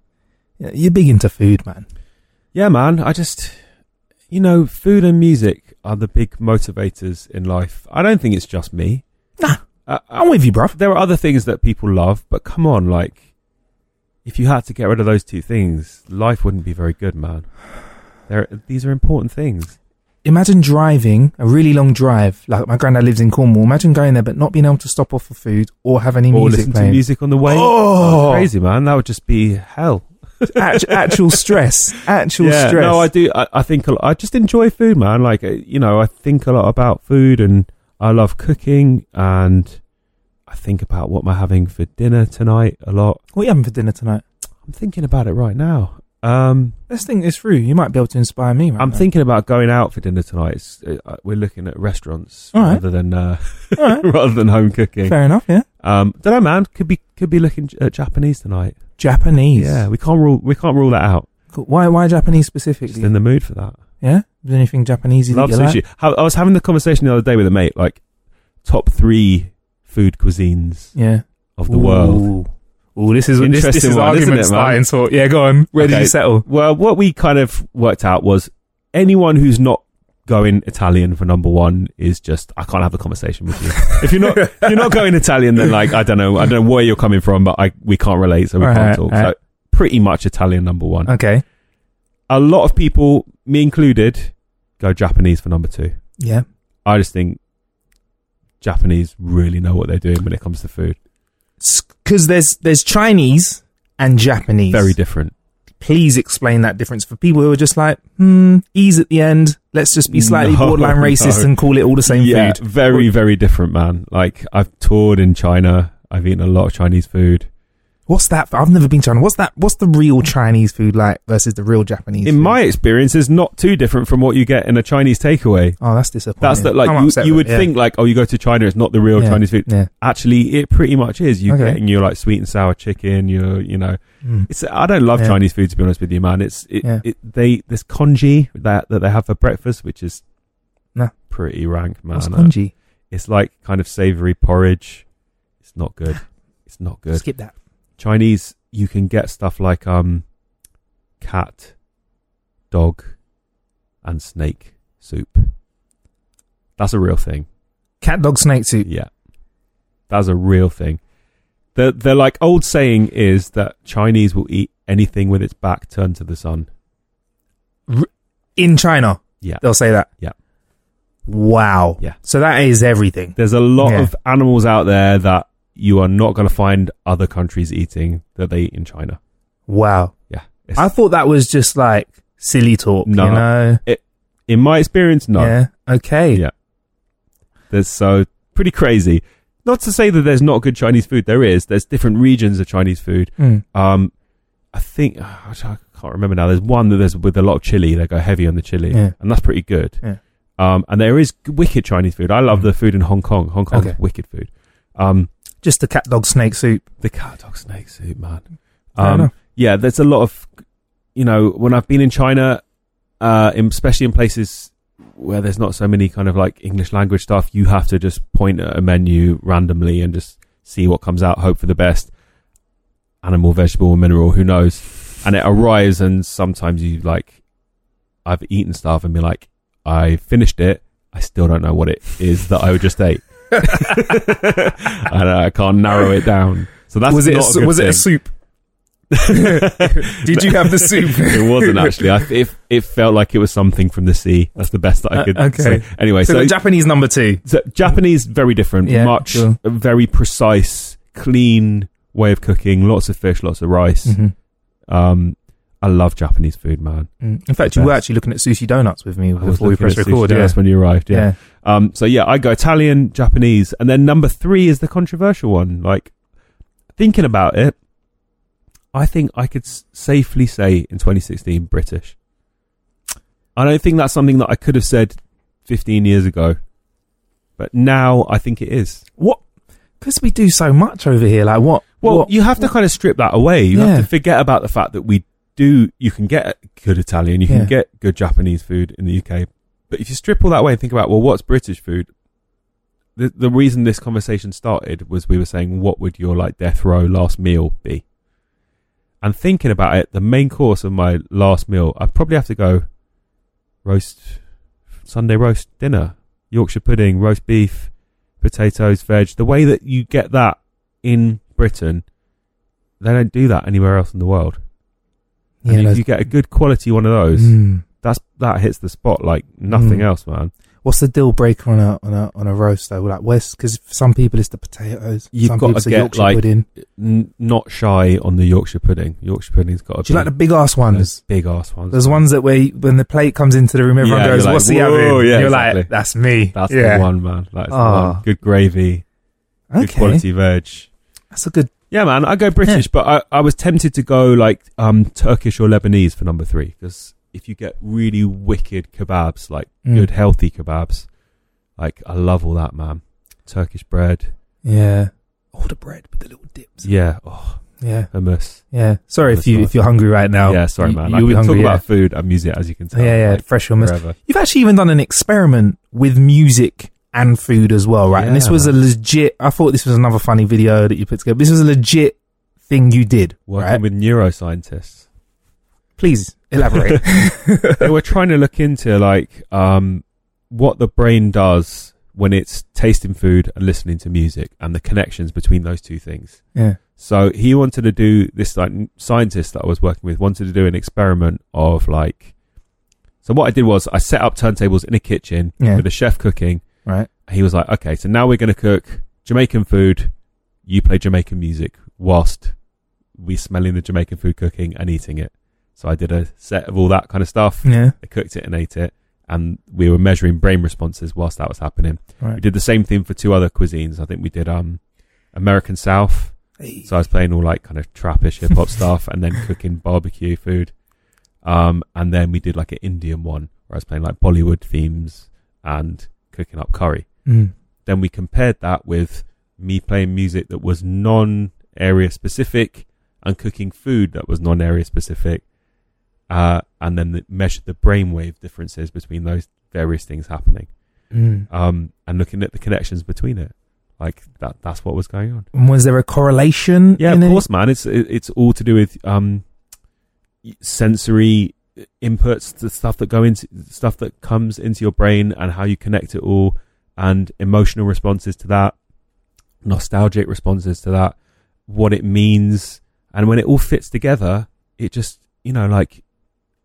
A: You're big into food, man.
B: Yeah, man. I just, you know, food and music are the big motivators in life. I don't think it's just me.
A: Nah,
B: Uh,
A: I'm with you, bruv.
B: there are other things that people love, but come on, like, if you had to get rid of those two things, life wouldn't be very good, man. There, these are important things.
A: Imagine driving a really long drive. Like my granddad lives in Cornwall. Imagine going there but not being able to stop off for food or have any
B: or
A: music
B: listen
A: playing.
B: to music on the way.
A: Oh!
B: That's crazy, man. That would just be hell.
A: Act- actual stress. Actual
B: yeah,
A: stress.
B: no, I do. I, I think a lot, I just enjoy food, man. Like, uh, you know, I think a lot about food, and I love cooking, and I think about what am I having for dinner tonight a lot.
A: What are you having for dinner tonight?
B: I'm thinking about it right now. Um,
A: Let's think this through. You might be able to inspire me. Right
B: I'm
A: now.
B: thinking about going out for dinner tonight. It's, uh, we're looking at restaurants
A: right.
B: rather than uh,
A: right.
B: rather than home cooking.
A: Fair enough. Yeah.
B: Um, don't know, man. Could be could be looking at uh, Japanese tonight.
A: Japanese.
B: Yeah, we can't rule we can't rule that out.
A: Cool. Why? Why Japanese
B: Just
A: specifically?
B: in the mood for that.
A: yeah. Is there anything Japanese
B: Love sushi.
A: like?
B: I was having the conversation the other day with a mate, like top three food cuisines
A: Yeah.
B: of the world.
A: Ooh. Ooh, this is this, this
B: Interesting
A: is
B: one, isn't
A: argument
B: it, man?
A: yeah, go on. Where did you settle?
B: Well, what we kind of worked out was anyone who's not going Italian for number one is just I can't have a conversation with you. if you're not if you're not going Italian, then like I don't know I don't know where you're coming from, but I we can't relate, so we
A: Right,
B: can't talk.
A: right.
B: So pretty much Italian number one.
A: Okay.
B: A lot of people, me included, go Japanese for number two.
A: Yeah.
B: I just think Japanese really know what they're doing when it comes to food.
A: Because there's there's Chinese and Japanese.
B: Very different.
A: Please explain that difference for people who are just like, hmm, ease at the end. Let's just be slightly
B: No,
A: borderline racist
B: no.
A: and call it all the same
B: yeah,
A: food.
B: very, very different, man. Like I've toured in China. I've eaten a lot of Chinese food.
A: What's that? I've never been to China. What's that? What's the real Chinese food like versus the real Japanese?
B: In
A: food?
B: my experience, is not too different from what you get in a Chinese takeaway.
A: oh, that's disappointing.
B: That's that, like
A: I'm
B: you, you would
A: it, yeah.
B: think like, oh, you go to China, it's not the real
A: Yeah,
B: Chinese food.
A: Yeah.
B: Actually, it pretty much is. You're
A: Okay.
B: getting your like sweet and sour chicken. Your, you know,
A: Mm.
B: it's. I don't love. Chinese food to be honest with you, man. It's it,
A: Yeah.
B: it they this congee that that they have for breakfast, which is
A: Nah.
B: pretty rank, man.
A: What's
B: Uh,
A: congee?
B: It's like kind of savory porridge. It's not good. It's not good.
A: Skip that.
B: Chinese, you can get stuff like um, cat, dog, and snake soup. That's a real thing.
A: Cat dog snake soup.
B: Yeah, that's a real thing. The the like old saying is that Chinese will eat anything with its back turned to the sun.
A: In China,
B: Yeah,
A: they'll say that.
B: Yeah.
A: Wow.
B: Yeah.
A: So that is everything.
B: there's a lot
A: Yeah.
B: of animals out there that you are not going to find other countries eating that they eat in China.
A: Wow.
B: Yeah,
A: I thought that was just like silly talk.
B: No.
A: You know.
B: in my experience, no.
A: Yeah. Okay.
B: Yeah. There's so pretty crazy. Not to say that there's not good Chinese food. There is. There's different regions of Chinese food.
A: Mm.
B: Um, I think I can't remember now. There's one that there's with a lot of chili. They go heavy on the chili,
A: Yeah.
B: and that's pretty good.
A: Yeah.
B: Um, and there is wicked Chinese food. I love
A: Mm.
B: the food in Hong Kong. Hong Kong's
A: Okay.
B: wicked food. Um,
A: Just the cat dog snake soup.
B: the cat dog snake soup, man. Um, yeah, there's a lot of you know, when I've been in China, uh, in, especially in places where there's not so many kind of like English language stuff, you have to just point at a menu randomly and just see what comes out, hope for the best. Animal, vegetable, mineral, who knows? And it arrives, and sometimes you like, I've eaten stuff and be like, I finished it. I still don't know what it is that I would just ate. and I can't narrow it down. So that's
A: was it? A, was it a soup? Did you have the soup?
B: it wasn't actually. I, it, it felt like it was something from the sea. That's the best that I
A: Uh,
B: could
A: okay.
B: say. Anyway,
A: so,
B: so,
A: Japanese number two.
B: so Japanese very different,
A: Yeah,
B: much
A: sure.
B: very precise, clean way of cooking. Lots of fish, lots of rice.
A: Mhm.
B: Um, I love Japanese food, man.
A: Mm. In fact, you were actually looking at sushi donuts with me before we pressed
B: sushi.
A: record.
B: Yeah,
A: Yeah.
B: when you arrived. Yeah.
A: yeah.
B: Um, so yeah, I go Italian, Japanese, and then number three is the controversial one. Like thinking about it, I think I could s- safely say in 2016 British. I don't think that's something that I could have said 15 years ago, but now I think it is.
A: What? Because we do so much over here. Like what?
B: Well,
A: what-
B: you have to kind of strip that away. You
A: Yeah.
B: have to forget about the fact that we do. You can get good Italian, you
A: Yeah.
B: can get good Japanese food in the UK, but if you strip all that away and think about well, what's British food? The the reason this conversation started was we were saying what would your like death row last meal be, and thinking about it, the main course of my last meal, I'd probably have to go roast Sunday roast dinner, Yorkshire pudding, roast beef, potatoes, veg. The way that you get that in Britain, they don't do that anywhere else in the world. And you get a good quality one of those,
A: Mm.
B: that's that hits the spot like nothing
A: Mm.
B: else, man.
A: What's the deal breaker on a on a on a roast though? Like West, because for some people it's the potatoes.
B: You've
A: some
B: got
A: people
B: to get
A: Yorkshire
B: like
A: pudding.
B: n- not shy on the Yorkshire pudding. Yorkshire pudding's got to
A: Do you like the big ass ones?
B: big ass ones.
A: There's ones that where you, when the plate comes into the room, everyone
B: Yeah,
A: goes,
B: like,
A: "What's he having?"
B: yeah,
A: you're
B: exactly.
A: like, "That's me."
B: That's
A: yeah.
B: the one, man. That's the
A: Ah.
B: one. Good gravy, good quality veg.
A: that's a good.
B: Yeah, man. I go British, but I, I was tempted to go like um Turkish or Lebanese for number three because if you get really wicked kebabs, like
A: Mm.
B: good healthy kebabs, like I love all that, man. Turkish bread,
A: Yeah, all the bread with the little dips.
B: yeah, oh,
A: Yeah,
B: hummus.
A: yeah. Sorry if you
B: nice.
A: if you're hungry right now.
B: yeah, sorry, man.
A: You'll
B: I
A: be hungry.
B: talk
A: yeah.
B: about food and music as you can tell.
A: yeah, yeah.
B: like,
A: fresh hummus.
B: forever.
A: You've actually even done an experiment with music and food as well, right? and this was a legit. I thought this was another funny video that you put together. This was a legit thing you did,
B: Working
A: right?
B: with neuroscientists.
A: Please elaborate.
B: they were trying to look into like um, what the brain does when it's tasting food and listening to music and the connections between those two things.
A: yeah.
B: So he wanted to do this like scientist that I was working with wanted to do an experiment of like. So what I did was I set up turntables in a kitchen
A: Yeah.
B: with a chef cooking.
A: Right.
B: He was like, "Okay, so now we're going to cook Jamaican food. You play Jamaican music whilst we smelling the Jamaican food cooking and eating it." So I did a set of all that kind of stuff.
A: Yeah.
B: I cooked it and ate it, and we were measuring brain responses whilst that was happening. We did the same thing for two other cuisines. I think we did um American South. So I was playing all like kind of trappish hip hop stuff, and then cooking barbecue food. Um, and then we did like an Indian one where I was playing like Bollywood themes and cooking up curry.
A: Mm.
B: Then we compared that with me playing music that was non-area specific and cooking food that was non-area specific. Uh, and then the, measured the brainwave differences between those various things happening.
A: Mm.
B: Um, and looking at the connections between it. Like that, that's what was going on.
A: And was there a correlation?
B: Yeah, of
A: it?
B: course, man. It's it- it's all to do with um sensory inputs, the stuff that go into stuff that comes into your brain, and how you connect it all, and emotional responses to that, nostalgic responses to that, what it means, and when it all fits together, it just you know like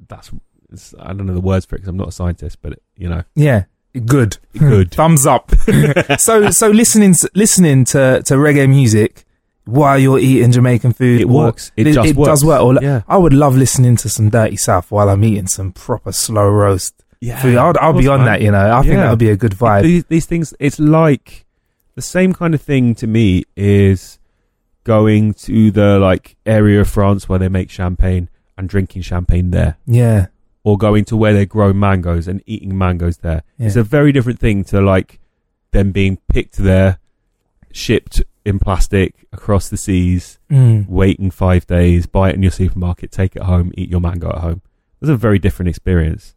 B: that's it's, I don't know the words for it because I'm not a scientist, but it, you know
A: Yeah. Good.
B: Good.
A: Thumbs up. so so listening listening to, to reggae music while you're eating Jamaican food.
B: It works. It just
A: does
B: works.
A: work. Or li-
B: Yeah.
A: I would love listening to some Dirty South while I'm eating some proper slow roast.
B: yeah,
A: food. I'll, I'll be on
B: man.
A: that, you know. I think that would be a good vibe.
B: These, these things, it's like the same kind of thing to me is going to the like area of France where they make champagne and drinking champagne there,
A: yeah.
B: or going to where they grow mangoes and eating mangoes there.
A: Yeah.
B: It's a very different thing to like them being picked there, shipped in plastic across the seas,
A: Mm.
B: waiting five days, buy it in your supermarket, take it home, eat your mango at home. It was a very different experience.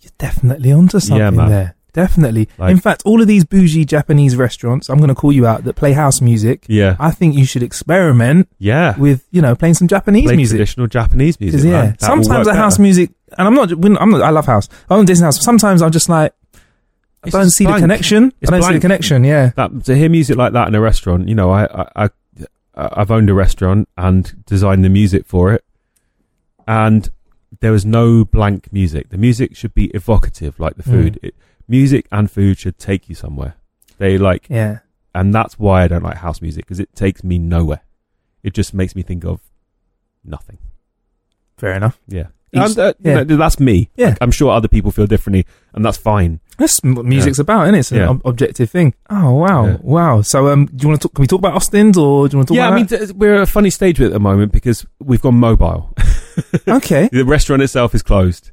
A: You're definitely onto something
B: Yeah,
A: there. Definitely.
B: Like-
A: In fact, all of these bougie Japanese restaurants, I'm going to call you out, that play house music.
B: Yeah.
A: I think you should experiment
B: Yeah.
A: with, you know, playing some Japanese
B: Play
A: music.
B: traditional Japanese music.
A: yeah,
B: man. That will
A: sometimes the house music, and I'm not, I'm not, I love house. I'm on Disney house. Sometimes I'm just like, I don't see
B: blank.
A: the connection.
B: It's
A: I don't see the connection. Yeah.
B: that to hear music like that in a restaurant, you know, I, I, I I've owned a restaurant and designed the music for it, and there was no blank music. The music should be evocative, like the hmm. food. It, music and food should take you somewhere. They like,
A: Yeah.
B: and that's why I don't like house music because it takes me nowhere. It just makes me think of nothing.
A: Fair enough.
B: Yeah. And, uh,
A: yeah.
B: that's me.
A: Yeah.
B: I'm sure other people feel differently, and that's fine.
A: That's what music's about, isn't it? It's an
B: Yeah.
A: ob- objective thing. Oh wow,
B: Yeah.
A: wow. So, um, do you want to talk? Can we talk about Austin's, or do you want to talk
B: yeah, I mean, th- we're at a funny stage at the moment because we've gone mobile.
A: okay.
B: The restaurant itself is closed.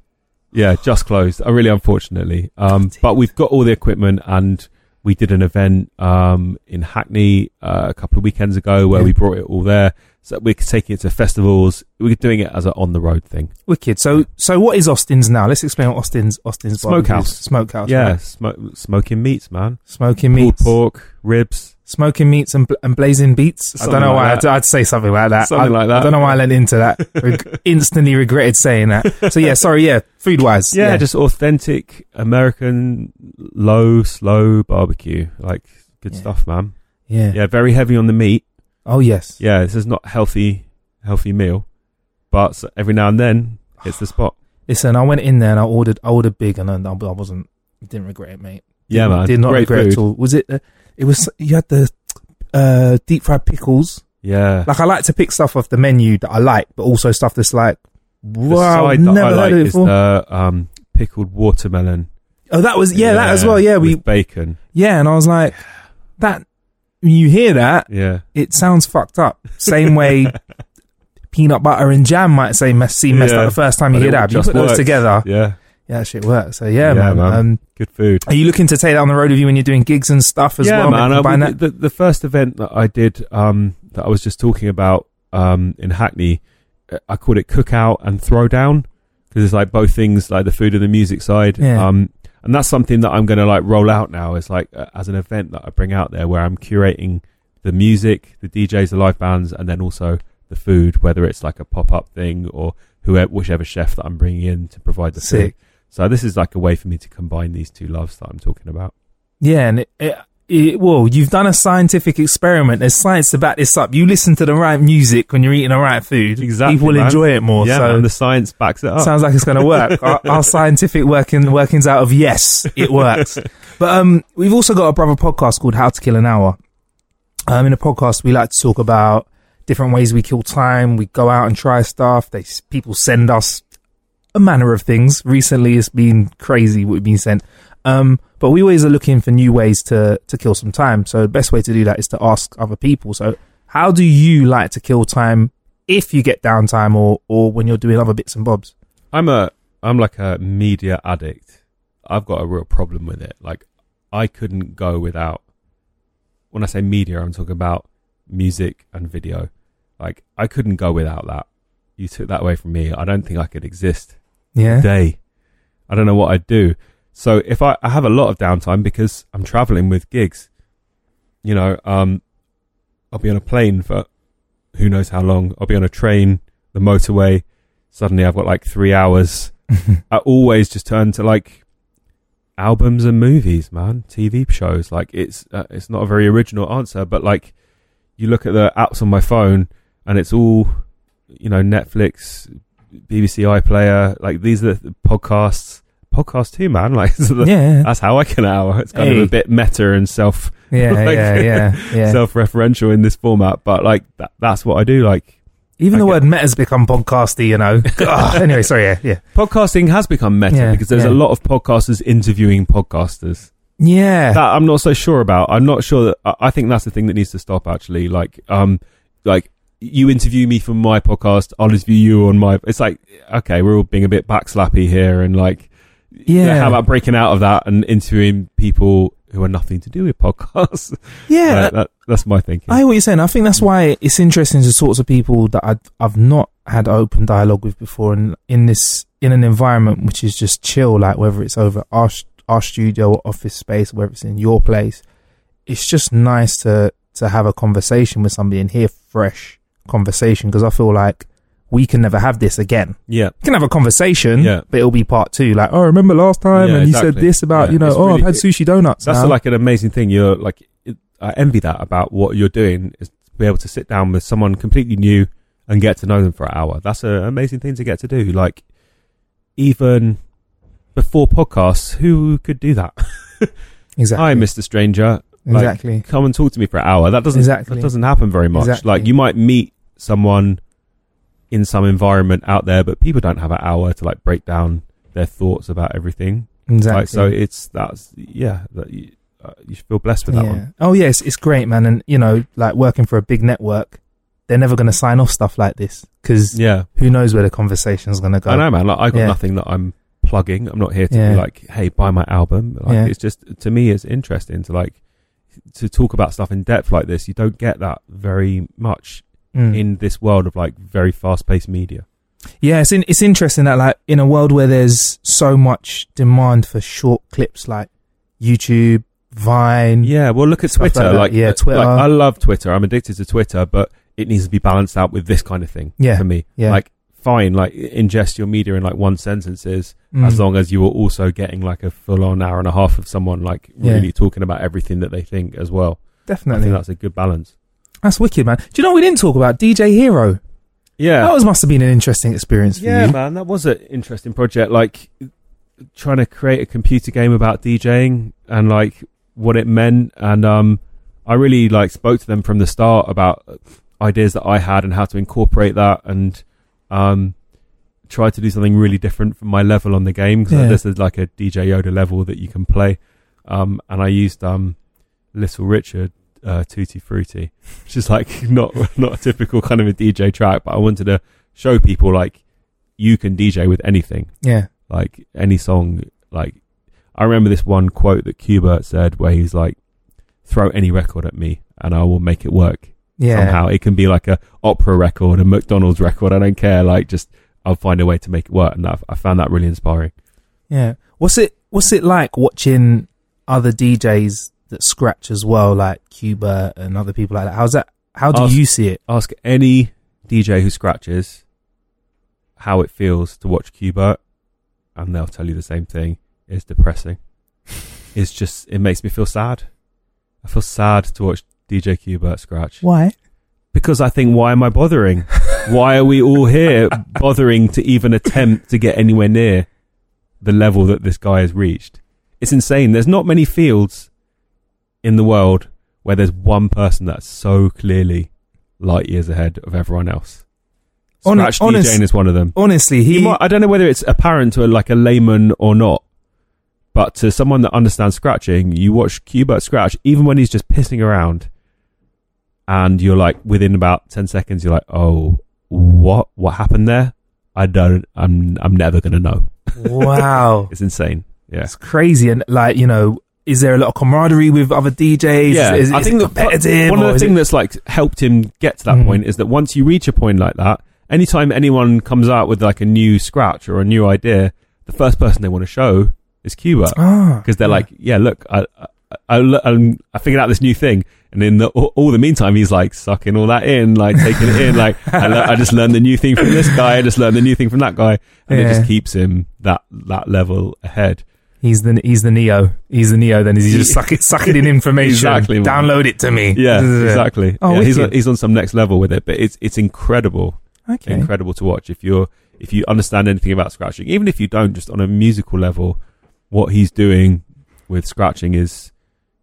B: Yeah, just closed. Uh, really, unfortunately. Um, but we've got all the equipment, and we did an event um, in Hackney uh, a couple of weekends ago where
A: Yeah.
B: we brought it all there. So we're taking it to festivals. We're doing it as an on the road thing.
A: Wicked. So, so what is Austin's now? Let's explain what Austin's Austin's
B: Smokehouse.
A: is. Smokehouse.
B: yeah,
A: right.
B: smo- smoking meats, man.
A: Smoking
B: Pulled
A: meats,
B: pork, ribs.
A: smoking meats, and, bl- and blazing beats. I don't know
B: like
A: why. I'd, I'd say something like that.
B: Something
A: I,
B: like that.
A: I don't know why I went into that. Reg- instantly regretted saying that. So yeah, sorry. Yeah, food wise.
B: Yeah, just authentic American low, slow barbecue. Like good
A: Yeah.
B: stuff, man.
A: yeah.
B: Yeah, very heavy on the meat.
A: Oh yes.
B: yeah, this is not healthy, healthy meal, but every now and then it's the spot.
A: Listen, I went in there and I ordered. I ordered big, and I, I wasn't. Didn't regret it, mate.
B: Yeah,
A: Did-
B: man,
A: Did not
B: great
A: regret
B: food.
A: at all. Was it? Uh, it was. You had the uh, deep fried pickles.
B: Yeah,
A: Like I like to pick stuff off the menu that I like, but also stuff that's like,
B: the
A: wow,
B: side
A: never
B: I
A: heard
B: like
A: of it before.
B: the um, pickled watermelon.
A: oh, that was yeah, that as well. Yeah, we
B: bacon.
A: yeah, and I was like, that. When you hear that,
B: Yeah,
A: it sounds fucked up. Same way peanut butter and jam might say mess, seem messed
B: Yeah.
A: up the first time you
B: But
A: hear that. but You put those together,
B: yeah,
A: yeah, that shit works. So yeah,
B: Yeah,
A: man.
B: man.
A: Um,
B: good food.
A: are you looking to take that on the road with you when you're doing gigs and stuff as
B: yeah,
A: well?
B: man. I
A: Combine
B: mean, the, the first event that I did um, that I was just talking about um, in Hackney, uh, I called it Cookout and Throwdown because it's like both things, like the food and the music side.
A: Yeah.
B: Um, and that's something that I'm going to like roll out now. It's like uh, as an event that I bring out there where I'm curating the music, the DJs, the live bands, and then also the food, whether it's like a pop up thing or whoever, whichever chef that I'm bringing in to provide the
A: Sick.
B: food. So this is like a way for me to combine these two loves that I'm talking about.
A: Yeah, and it, it, it, well, you've done a scientific experiment. There's science to back this up. You listen to the right music when you're eating the right food.
B: Exactly,
A: people will
B: man.
A: enjoy it more.
B: Yeah,
A: so
B: man, the science backs it up.
A: sounds like it's going to work. our, our scientific working workings out of yes, it works. but um, we've also got a brother podcast called How to Kill an Hour. Um, in the podcast, we like to talk about different ways we kill time. We go out and try stuff. They people send us a manner of things. Recently, it's been crazy what we've been sent. Um, but we always are looking for new ways to to kill some time. So the best way to do that is to ask other people. So how do you like to kill time if you get downtime or or when you're doing other bits and bobs?
B: I'm a I'm like a media addict. I've got a real problem with it. Like I couldn't go without when I say media, I'm talking about music and video. Like I couldn't go without that. You took that away from me. I don't think I could exist
A: Yeah.
B: day. I don't know what I'd do. So if I, I have a lot of downtime because I'm traveling with gigs, you know, um, I'll be on a plane for who knows how long. I'll be on a train, the motorway. Suddenly I've got like three hours. I always just turn to like albums and movies, man, TV shows. Like it's uh, it's not a very original answer, but like you look at the apps on my phone and it's all you know Netflix, BBC iPlayer. Like these are the podcasts. Podcast too, man. Like so the-
A: Yeah.
B: that's how I can hour. It's kind
A: Hey.
B: of a bit meta and self
A: Yeah,
B: like,
A: yeah, yeah, yeah.
B: self-referential in this format, but like that, that's what I do. Like
A: Even the
B: I
A: word meta's become podcasty, you know. Anyway, sorry, yeah, yeah.
B: podcasting has become meta
A: Yeah,
B: because there's
A: yeah.
B: a lot of podcasters interviewing podcasters.
A: Yeah.
B: That I'm not so sure about. I'm not sure that I I think that's the thing that needs to stop. Actually, like um, like you interview me for my podcast, I'll interview you on my. It's like okay, we're all being a bit backslappy here, and like
A: Yeah.
B: how about breaking out of that and interviewing people who are nothing to do with podcasts.
A: Yeah,
B: Like, that, that's my thinking.
A: I hear what you're saying. I think that's why it's interesting to talk to people that I've, I've not had open dialogue with before, and in this in an environment which is just chill, like whether it's over our our studio or office space, whether it's in your place, it's just nice to to have a conversation with somebody and hear fresh conversation because I feel like we can never have this again.
B: yeah.
A: We can have a conversation,
B: Yeah.
A: but it'll be part two. Like, oh, remember last time,
B: Yeah,
A: and you said this about
B: Yeah,
A: you know,
B: it's
A: oh,
B: really-
A: I've had sushi donuts.
B: That's
A: now.
B: like an amazing thing. You're like, it, I envy that about what you're doing is to be able to sit down with someone completely new and get to know them for an hour. That's an amazing thing to get to do. Like, even before podcasts, who could do that?
A: exactly,
B: Hi, Mr. Stranger. Like,
A: exactly.
B: come and talk to me for an hour. That doesn't
A: Exactly.
B: that doesn't happen very much.
A: Exactly.
B: Like you might meet someone in some environment out there, but people don't have an hour to like break down their thoughts about everything.
A: Exactly.
B: Like so, it's that's yeah. That you, uh, you feel blessed with that
A: yeah.
B: one.
A: Oh yes, it's great, man. And you know, like working for a big network, they're never going to sign off stuff like this because
B: Yeah,
A: who knows where the conversation's going to go.
B: I know, man. Like I got
A: Yeah.
B: nothing that I'm plugging. I'm not here to
A: Yeah.
B: be like, hey, buy my album. Like
A: Yeah.
B: it's just to me, it's interesting to like to talk about stuff in depth like this. You don't get that very much
A: Mm.
B: in this world of like very fast paced media.
A: Yeah, it's in, it's interesting that like in a world where there's so much demand for short clips like YouTube, Vine.
B: Yeah, well, look at
A: Stuff like
B: Twitter. Like,
A: Yeah, Twitter.
B: like, I love Twitter. I'm addicted to Twitter, but it needs to be balanced out with this kind of thing.
A: Yeah,
B: for me.
A: yeah.
B: Like, fine, like ingest your media in like one sentences,
A: Mm.
B: as long as you are also getting like a full on hour and a half of someone like
A: Yeah.
B: really talking about everything that they think as well.
A: Definitely.
B: I think that's a good balance.
A: That's wicked, man. Do you know what we didn't talk about DJ Hero?
B: Yeah,
A: That was must have been an interesting experience for
B: yeah,
A: you.
B: man, that was an interesting project. Like trying to create a computer game about DJing and like what it meant, and um, I really like spoke to them from the start about ideas that I had and how to incorporate that, and um, tried to do something really different from my level on the game because
A: Yeah.
B: this is like a DJ Yoda level that you can play, um, and I used um, Little Richard. Uh, Tutti Frutti, which is like not not a typical kind of a DJ track, but I wanted to show people like you can DJ with anything,
A: Yeah,
B: like any song. Like I remember this one quote that Qbert said, where he's like, "Throw any record at me, and I will make it work
A: yeah.
B: somehow. It can be like a opera record, a McDonald's record. I don't care. Like just I'll find a way to make it work." And that, I found that really inspiring.
A: Yeah. What's it What's it like watching other DJs that scratch as well, like Qbert and other people like that? How's that? How do
B: Ask-
A: you see it?
B: Ask any DJ who scratches how it feels to watch Qbert, and they'll tell you the same thing. It's depressing. it's just it makes me feel sad. I feel sad to watch DJ Qbert scratch
A: Why?
B: because I think why am I bothering? why are we all here bothering to even attempt to get anywhere near the level that this guy has reached? It's insane. There's not many fields in the world where there's one person that's so clearly light years ahead of everyone else.
A: Hon-
B: Scratch
A: honest-
B: DJing is one of them.
A: Honestly, he.
B: Might, I don't know whether it's apparent to a, like a layman or not, but to someone that understands scratching, you watch Qbert scratch, even when he's just pissing around, and you're like, within about ten seconds, you're like, oh, what, what happened there? I don't, I'm, I'm never gonna know.
A: wow,
B: It's insane. Yeah.
A: it's crazy. And like you know, is there a lot of camaraderie with other DJs?
B: Yeah,
A: is, is,
B: I think
A: competitive.
B: one of the things that's like helped him get to that
A: Mhm.
B: point is that once you reach a point like that, anytime anyone comes out with like a new scratch or a new idea, the first person they want to show is Qbert
A: ah,
B: because they're
A: yeah.
B: like, yeah, look, I, I, I, I, I figured out this new thing. And in the, all, all the meantime, he's like sucking all that in, like taking it in. Like I, le- I just learned the new thing from this guy. I just learned the new thing from that guy, and it just keeps him that that level ahead.
A: He's the he's the Neo. He's the Neo. Then he's just sucking it, in information.
B: Exactly, man.
A: Download it to me.
B: Yeah, exactly.
A: Oh,
B: yeah, he's on, he's on some next level with it, but it's it's incredible,
A: Okay.
B: incredible to watch. If you're if you understand anything about scratching, even if you don't, just on a musical level, what he's doing with scratching is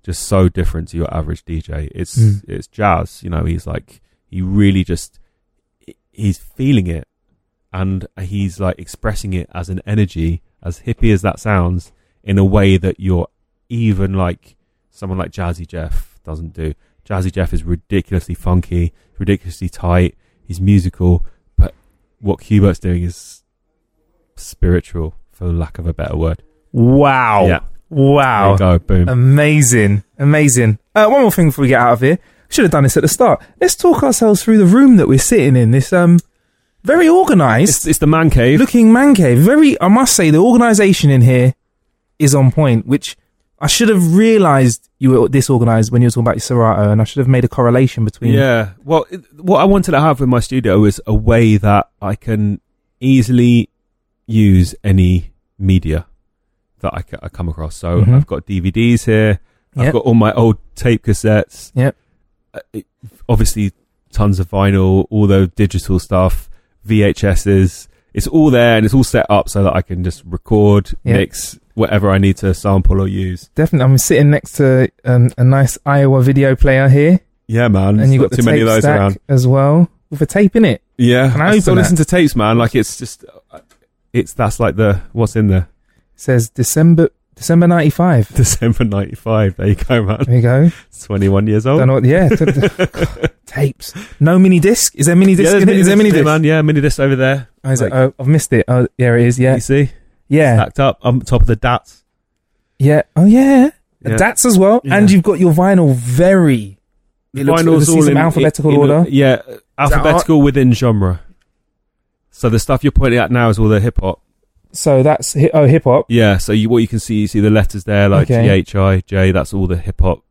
B: just so different to your average DJ. It's
A: Mm.
B: it's jazz, you know. He's like he really just he's feeling it, and he's like expressing it as an energy, as hippie as that sounds, in a way that you're even like someone like Jazzy Jeff doesn't do. Jazzy Jeff is ridiculously funky, ridiculously tight. He's musical, but what Qbert's doing is spiritual, for lack of a better word.
A: Wow.
B: Yeah.
A: Wow.
B: There you go, boom.
A: Amazing. Amazing. Uh, one more thing before we get out of here. Should have done this at the start. Let's talk ourselves through the room that we're sitting in. This um very organised
B: It's, it's the man cave.
A: looking man cave. Very I must say the organisation in here is on point, which I should have realised you were disorganised when you were talking about your Serato and I should have made a correlation between
B: Yeah. Well, it, what I wanted to have with my studio is a way that I can easily use any media that I, I come across. So
A: Mhm.
B: I've got DVDs here. I've
A: Yep.
B: got all my old tape cassettes.
A: Yep.
B: Uh, it- obviously, tons of vinyl, all the digital stuff, VHSs. It's all there and it's all set up so that I can just record,
A: Yep.
B: mix whatever I need to sample or use.
A: Definitely I'm sitting next to um, a nice Aiwa video player here.
B: Yeah, man.
A: and you've got
B: too many of those around.
A: as well with a tape in it.
B: Yeah,
A: Can I
B: I, still
A: that?
B: listen to tapes, man. Like it's just, uh, it's that's like the what's in there.
A: says December December ninety five.
B: December '95. There you go, man.
A: There you go.
B: 21 years old.
A: Don't know what, yeah, tapes. No mini disc. Is there mini disc?
B: yeah,
A: it?
B: mini
A: Is there mini
B: disc, man. Yeah, mini disc over there.
A: Oh, is it?
B: Like-
A: Oh, I've missed it. Oh, yeah, it is. Yeah,
B: You see,
A: yeah,
B: stacked up on top of the DATs.
A: yeah. Oh, yeah.
B: Yeah.
A: DATs as well.
B: Yeah.
A: And you've got your vinyl very. It looks
B: Vinyl's
A: all in alphabetical
B: in-
A: order.
B: Yeah, alphabetical within genre. So the stuff you're pointing at now is all the hip hop.
A: So that's hi- oh hip hop.
B: Yeah. So you, what you can see, you see the letters there, like G
A: Okay.
B: H I J. That's all the hip hop.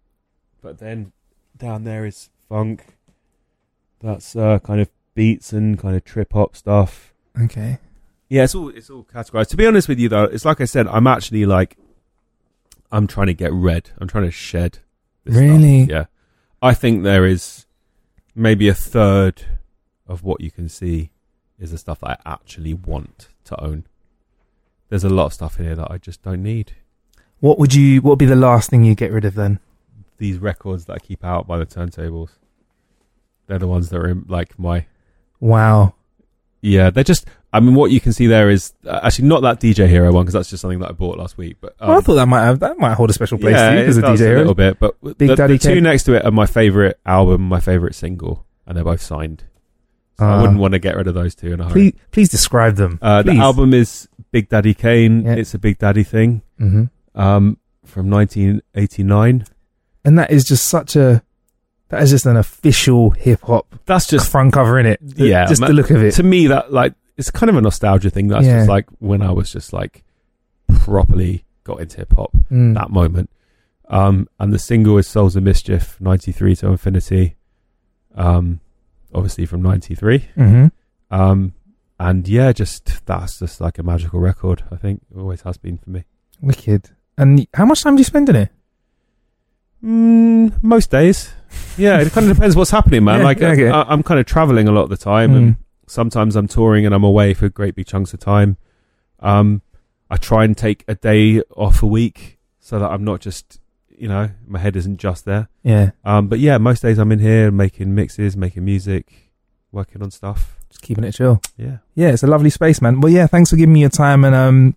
B: But then down there is funk. That's uh, kind of beats and kind of trip hop stuff.
A: Okay.
B: Yeah, it's all it's all categorized. To be honest with you, though, it's like I said. I'm actually like, I'm trying to get red. I'm trying to shed. this stuff.
A: Really?
B: Yeah. I think there is maybe a third of what you can see is the stuff that I actually want to own. There's a lot of stuff in here that I just don't need.
A: What would you? What would be the last thing you get rid of then?
B: These records that I keep out by the turntables, they're the ones that are in like my
A: Wow.
B: yeah. They're just. I mean, what you can see there is uh, actually not that DJ Hero one because that's just something that I bought last week. But um,
A: well, I thought that might have that might hold a special place to you because of
B: does
A: DJ hero a
B: little bit. But
A: Big
B: the,
A: Daddy
B: the two
A: Kane.
B: next to it are my favorite album, my favorite single, and they're both signed. So I
A: Ah.
B: wouldn't want to get rid of those two in a hurry.
A: Please, please describe them.
B: Uh, the
A: Please.
B: album is Big Daddy Kane.
A: Yeah.
B: It's a Big Daddy thing
A: hmm
B: um, from 1989.
A: and that is just such a that is just an official hip hop
B: That's just
A: front cover in it.
B: yeah.
A: just
B: ma-
A: the look of it.
B: To me, that like it's kind of a nostalgia thing. That's
A: Yeah.
B: just like when I was just like properly got into hip hop.
A: Mm.
B: That moment. Um, and the single is Souls of Mischief, 93 to Infinity. Um, obviously from 93.
A: hmm
B: Um, and yeah, just that's just like a magical record. I think it always has been for me.
A: Wicked. And how much time do you spend in it?
B: Mm, most days, yeah. It kind of depends what's happening, man.
A: Yeah,
B: like
A: I,
B: I'm kind of traveling a lot of the time, and
A: Mm.
B: Sometimes I'm touring and I'm away for great big chunks of time. Um, I try and take a day off a week so that I'm not just, you know, my head isn't just there.
A: Yeah,
B: Um, but yeah, most days I'm in here making mixes, making music, working on stuff.
A: just keeping it chill.
B: Yeah.
A: Yeah, it's a lovely space, man. Well, yeah, thanks for giving me your time, and um,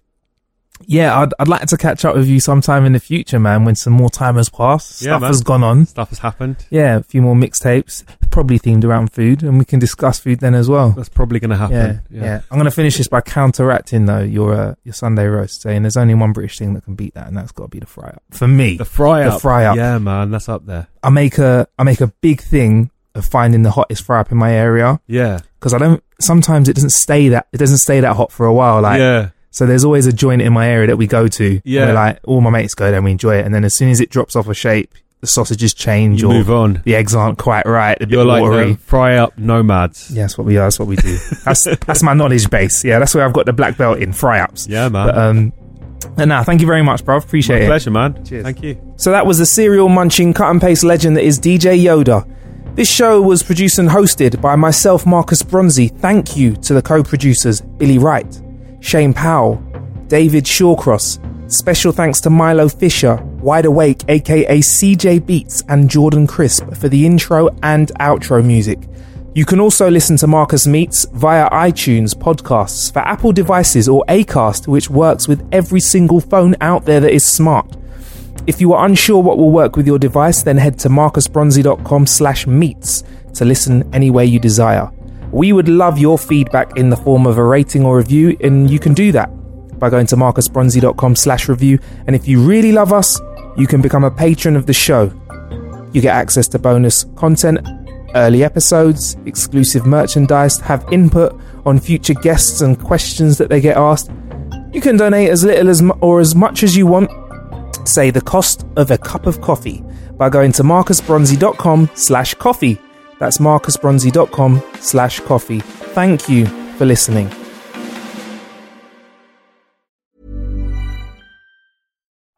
A: yeah, I'd I'd like to catch up with you sometime in the future, man, when some more time has passed,
B: Yeah,
A: stuff
B: man.
A: has gone on.
B: Stuff has happened.
A: Yeah, a few more mixtapes, probably themed around food, and we can discuss food then as well.
B: That's probably going to happen.
A: Yeah, yeah, I'm going to finish this by counteracting though your uh, your Sunday roast, saying there's only one British thing that can beat that, and that's got to be the fry up for me.
B: The fry up, The
A: fry up.
B: Yeah, man, that's up there.
A: I make a I make a big thing of finding the hottest fry up in my area
B: Yeah.
A: because I don't. Sometimes it doesn't stay that it doesn't stay that hot for a while. Like
B: yeah.
A: so, there's always a joint in my area that we go to.
B: Yeah.
A: where, like all my mates go there and we enjoy it, and then as soon as it drops off a shape, the sausages change
B: You
A: or
B: move on.
A: the eggs aren't quite right. A
B: You're like
A: watery.
B: the fry up nomads.
A: Yeah, that's what we are. That's what we do. That's that's my knowledge base. Yeah, that's where I've got the black belt in fry ups.
B: Yeah, man.
A: But um, and now thank you very much, bro. Appreciate
B: My
A: it.
B: pleasure, man.
A: Cheers.
B: Thank you.
A: So that was the cereal munching cut and paste legend that is DJ Yoda. This show was produced and hosted by myself, Marcus Bronzy. Thank you to the co-producers Billy Wright, Shane Powell, David Shawcross. Special thanks to Milo Fisher, Wide Awake, aka CJ Beats, and Jordan Crisp for the intro and outro music. You can also listen to Marcus Meets via iTunes podcasts for Apple devices or Acast, which works with every single phone out there that is smart. If you are unsure what will work with your device, then head to marcusbronzy.com slash meets to listen any way you desire. We would love your feedback in the form of a rating or review, and you can do that by going to marcusbronzy.com slash review. And if you really love us, you can become a patron of the show. You get access to bonus content, early episodes, exclusive merchandise, have input on future guests and questions that they get asked. You can donate as little as or as much as you want. Say the cost of a cup of coffee by going to marcusbronzy.com slash coffee. That's marcusbronzy.com slash coffee. Thank you for listening.